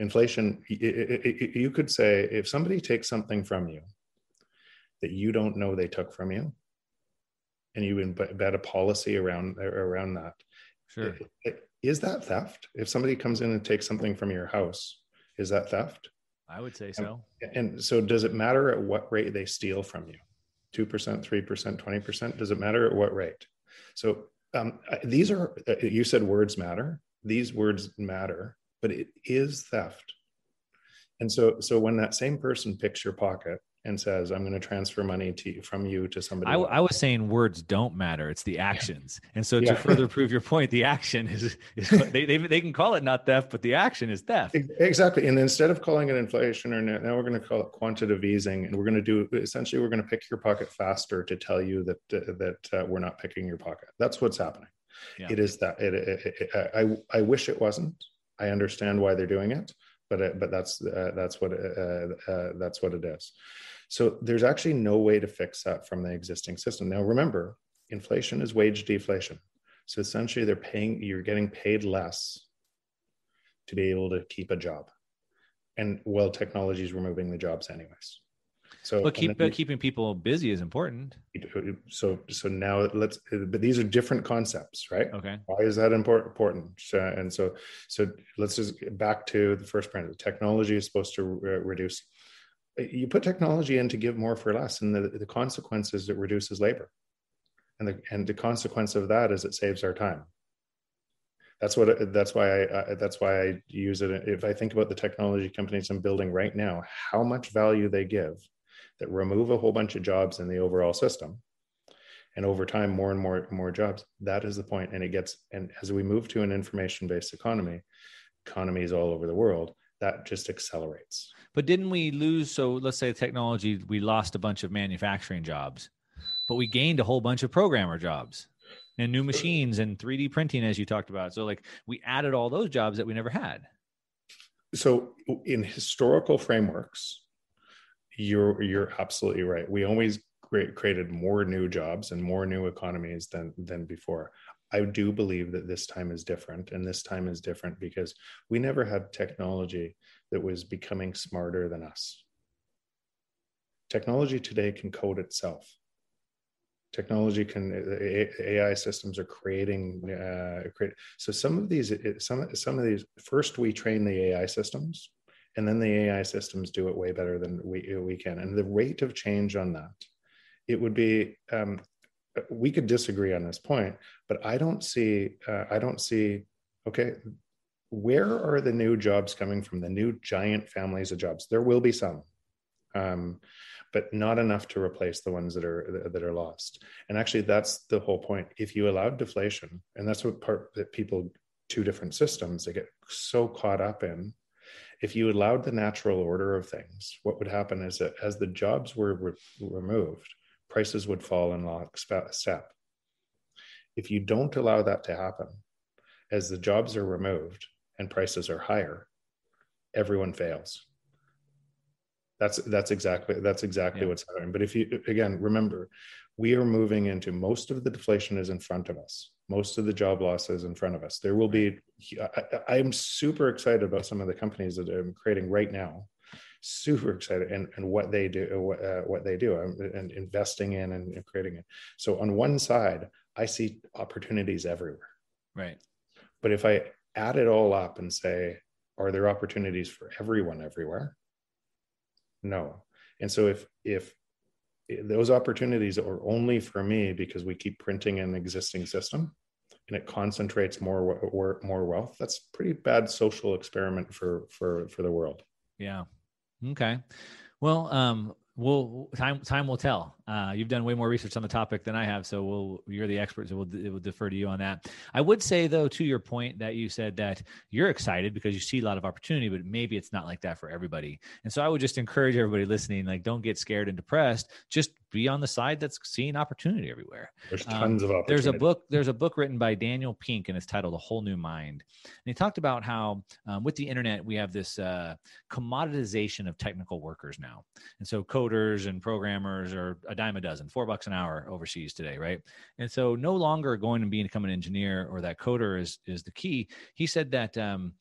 Inflation, you could say if somebody takes something from you that you don't know they took from you, and you embed a policy around around that, sure. Is that theft? If somebody comes in and takes something from your house, is that theft? I would say so. And, and so, does it matter at what rate they steal from you? 2%, 3%, 20%? Does it matter at what rate? So, um, these are, uh, you said words matter. These words matter, but it is theft. And so, so when that same person picks your pocket and says, "I'm going to transfer money to you, from you to somebody." I, I, was saying words don't matter; it's the actions. And so, yeah. to further prove your point, the action is, is they, they they can call it not theft, but the action is theft. Exactly. And instead of calling it inflation, or now we're going to call it quantitative easing, and we're going to do essentially we're going to pick your pocket faster to tell you that uh, that uh, we're not picking your pocket. That's what's happening. Yeah. It is that. It, it, it, I I wish it wasn't. I understand why they're doing it, but it, but that's uh, that's what uh, uh, that's what it is. So there's actually no way to fix that from the existing system. Now, remember, inflation is wage deflation. So essentially, they're paying, you're getting paid less to be able to keep a job. And well, technology is removing the jobs anyways. So, but keep then, keeping people busy is important. So, so now let's. But these are different concepts, right? Okay. Why is that important? Important. and so, so let's just get back to the first point. The technology is supposed to re- reduce you put technology in to give more for less and the, the consequences it reduces labor and the and the consequence of that is it saves our time that's what that's why I, I, that's why I use it. If I think about the technology companies I'm building right now, how much value they give that remove a whole bunch of jobs in the overall system, and over time more and more more jobs. That is the point, and it gets and as we move to an information based economy, economies all over the world, that just accelerates. But didn't we lose? So let's say technology, we lost a bunch of manufacturing jobs, but we gained a whole bunch of programmer jobs and new machines and 3D printing, as you talked about. So like we added all those jobs that we never had. So in historical frameworks, you're you're absolutely right. We always created more new jobs and more new economies than than before. I do believe that this time is different, and this time is different because we never had technology that was becoming smarter than us. Technology today can code itself. Technology can AI systems are creating uh, create. So some of these some some of these first we train the AI systems, and then the AI systems do it way better than we we can. And the rate of change on that, it would be um, we could disagree on this point, but I don't see uh, I don't see okay where are the new jobs coming from? The new giant families of jobs. There will be some, um, but not enough to replace the ones that are that are lost. And actually, that's the whole point. If you allow deflation, and that's what part that people two different systems they get so caught up in. If you allowed the natural order of things, what would happen is that as the jobs were re- removed, prices would fall in lockstep. If you don't allow that to happen, as the jobs are removed, and prices are higher, everyone fails. That's that's exactly that's exactly yeah. what's happening. But if you again remember, we are moving into most of the deflation is in front of us. Most of the job losses in front of us. There will be. I, am super excited about some of the companies that I'm creating right now. Super excited and, and what they do, what, uh, what they do, and investing in and, and creating it. So on one side, I see opportunities everywhere. Right. But if I add it all up and say, are there opportunities for everyone everywhere? No. And so if if those opportunities are only for me because we keep printing an existing system and it concentrates more more wealth, that's pretty bad social experiment for for for the world. Yeah. Okay. Well, um, well, time time will tell. Uh, you've done way more research on the topic than I have, so we'll you're the expert, so we'll, we'll defer to you on that. I would say though, to your point that you said that you're excited because you see a lot of opportunity, but maybe it's not like that for everybody. And so I would just encourage everybody listening, like, don't get scared and depressed. Just be on the side that's seeing opportunity everywhere. There's um, tons um, of opportunity. There's a book. There's a book written by Daniel Pink, and it's titled "A Whole New Mind." And he talked about how um, with the internet we have this uh, commoditization of technical workers now, and so coders and programmers are a dime a dozen, four bucks an hour overseas today, right? And so no longer going and be become an engineer or that coder is is the key. He said that. Um,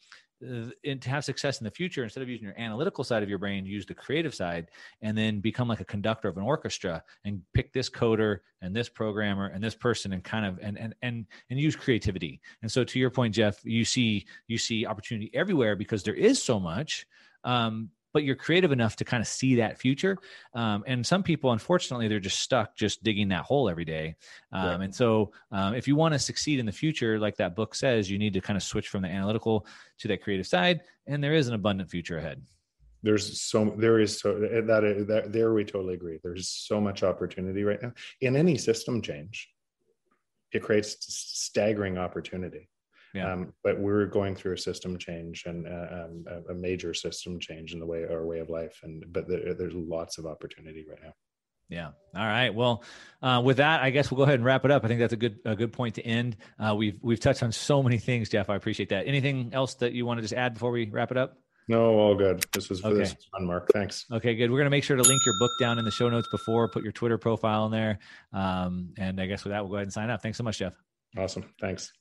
and to have success in the future, instead of using your analytical side of your brain, use the creative side and then become like a conductor of an orchestra and pick this coder and this programmer and this person and kind of and and and and use creativity. And so to your point, Jeff, you see you see opportunity everywhere because there is so much. Um, but you're creative enough to kind of see that future. Um, and some people, unfortunately, they're just stuck just digging that hole every day. Um, right. And so, um, if you want to succeed in the future, like that book says, you need to kind of switch from the analytical to that creative side. And there is an abundant future ahead. There's so there is so that, that there we totally agree. There's so much opportunity right now in any system change. It creates staggering opportunity. Yeah. Um, but we're going through a system change and uh, um, a, major system change in the way our way of life. And but there, there's lots of opportunity right now. Yeah. All right. Well, uh, with that, I guess we'll go ahead and wrap it up. I think that's a good a good point to end. Uh, we've we've touched on so many things, Jeff. I appreciate that. Anything else that you want to just add before we wrap it up? No, all good. This was, okay. this was fun, Mark. Thanks. Okay, good. We're going to make sure to link your book down in the show notes before, put your Twitter profile in there. Um, and I guess with that, we'll go ahead and sign up. Thanks so much, Jeff. Awesome. Thanks.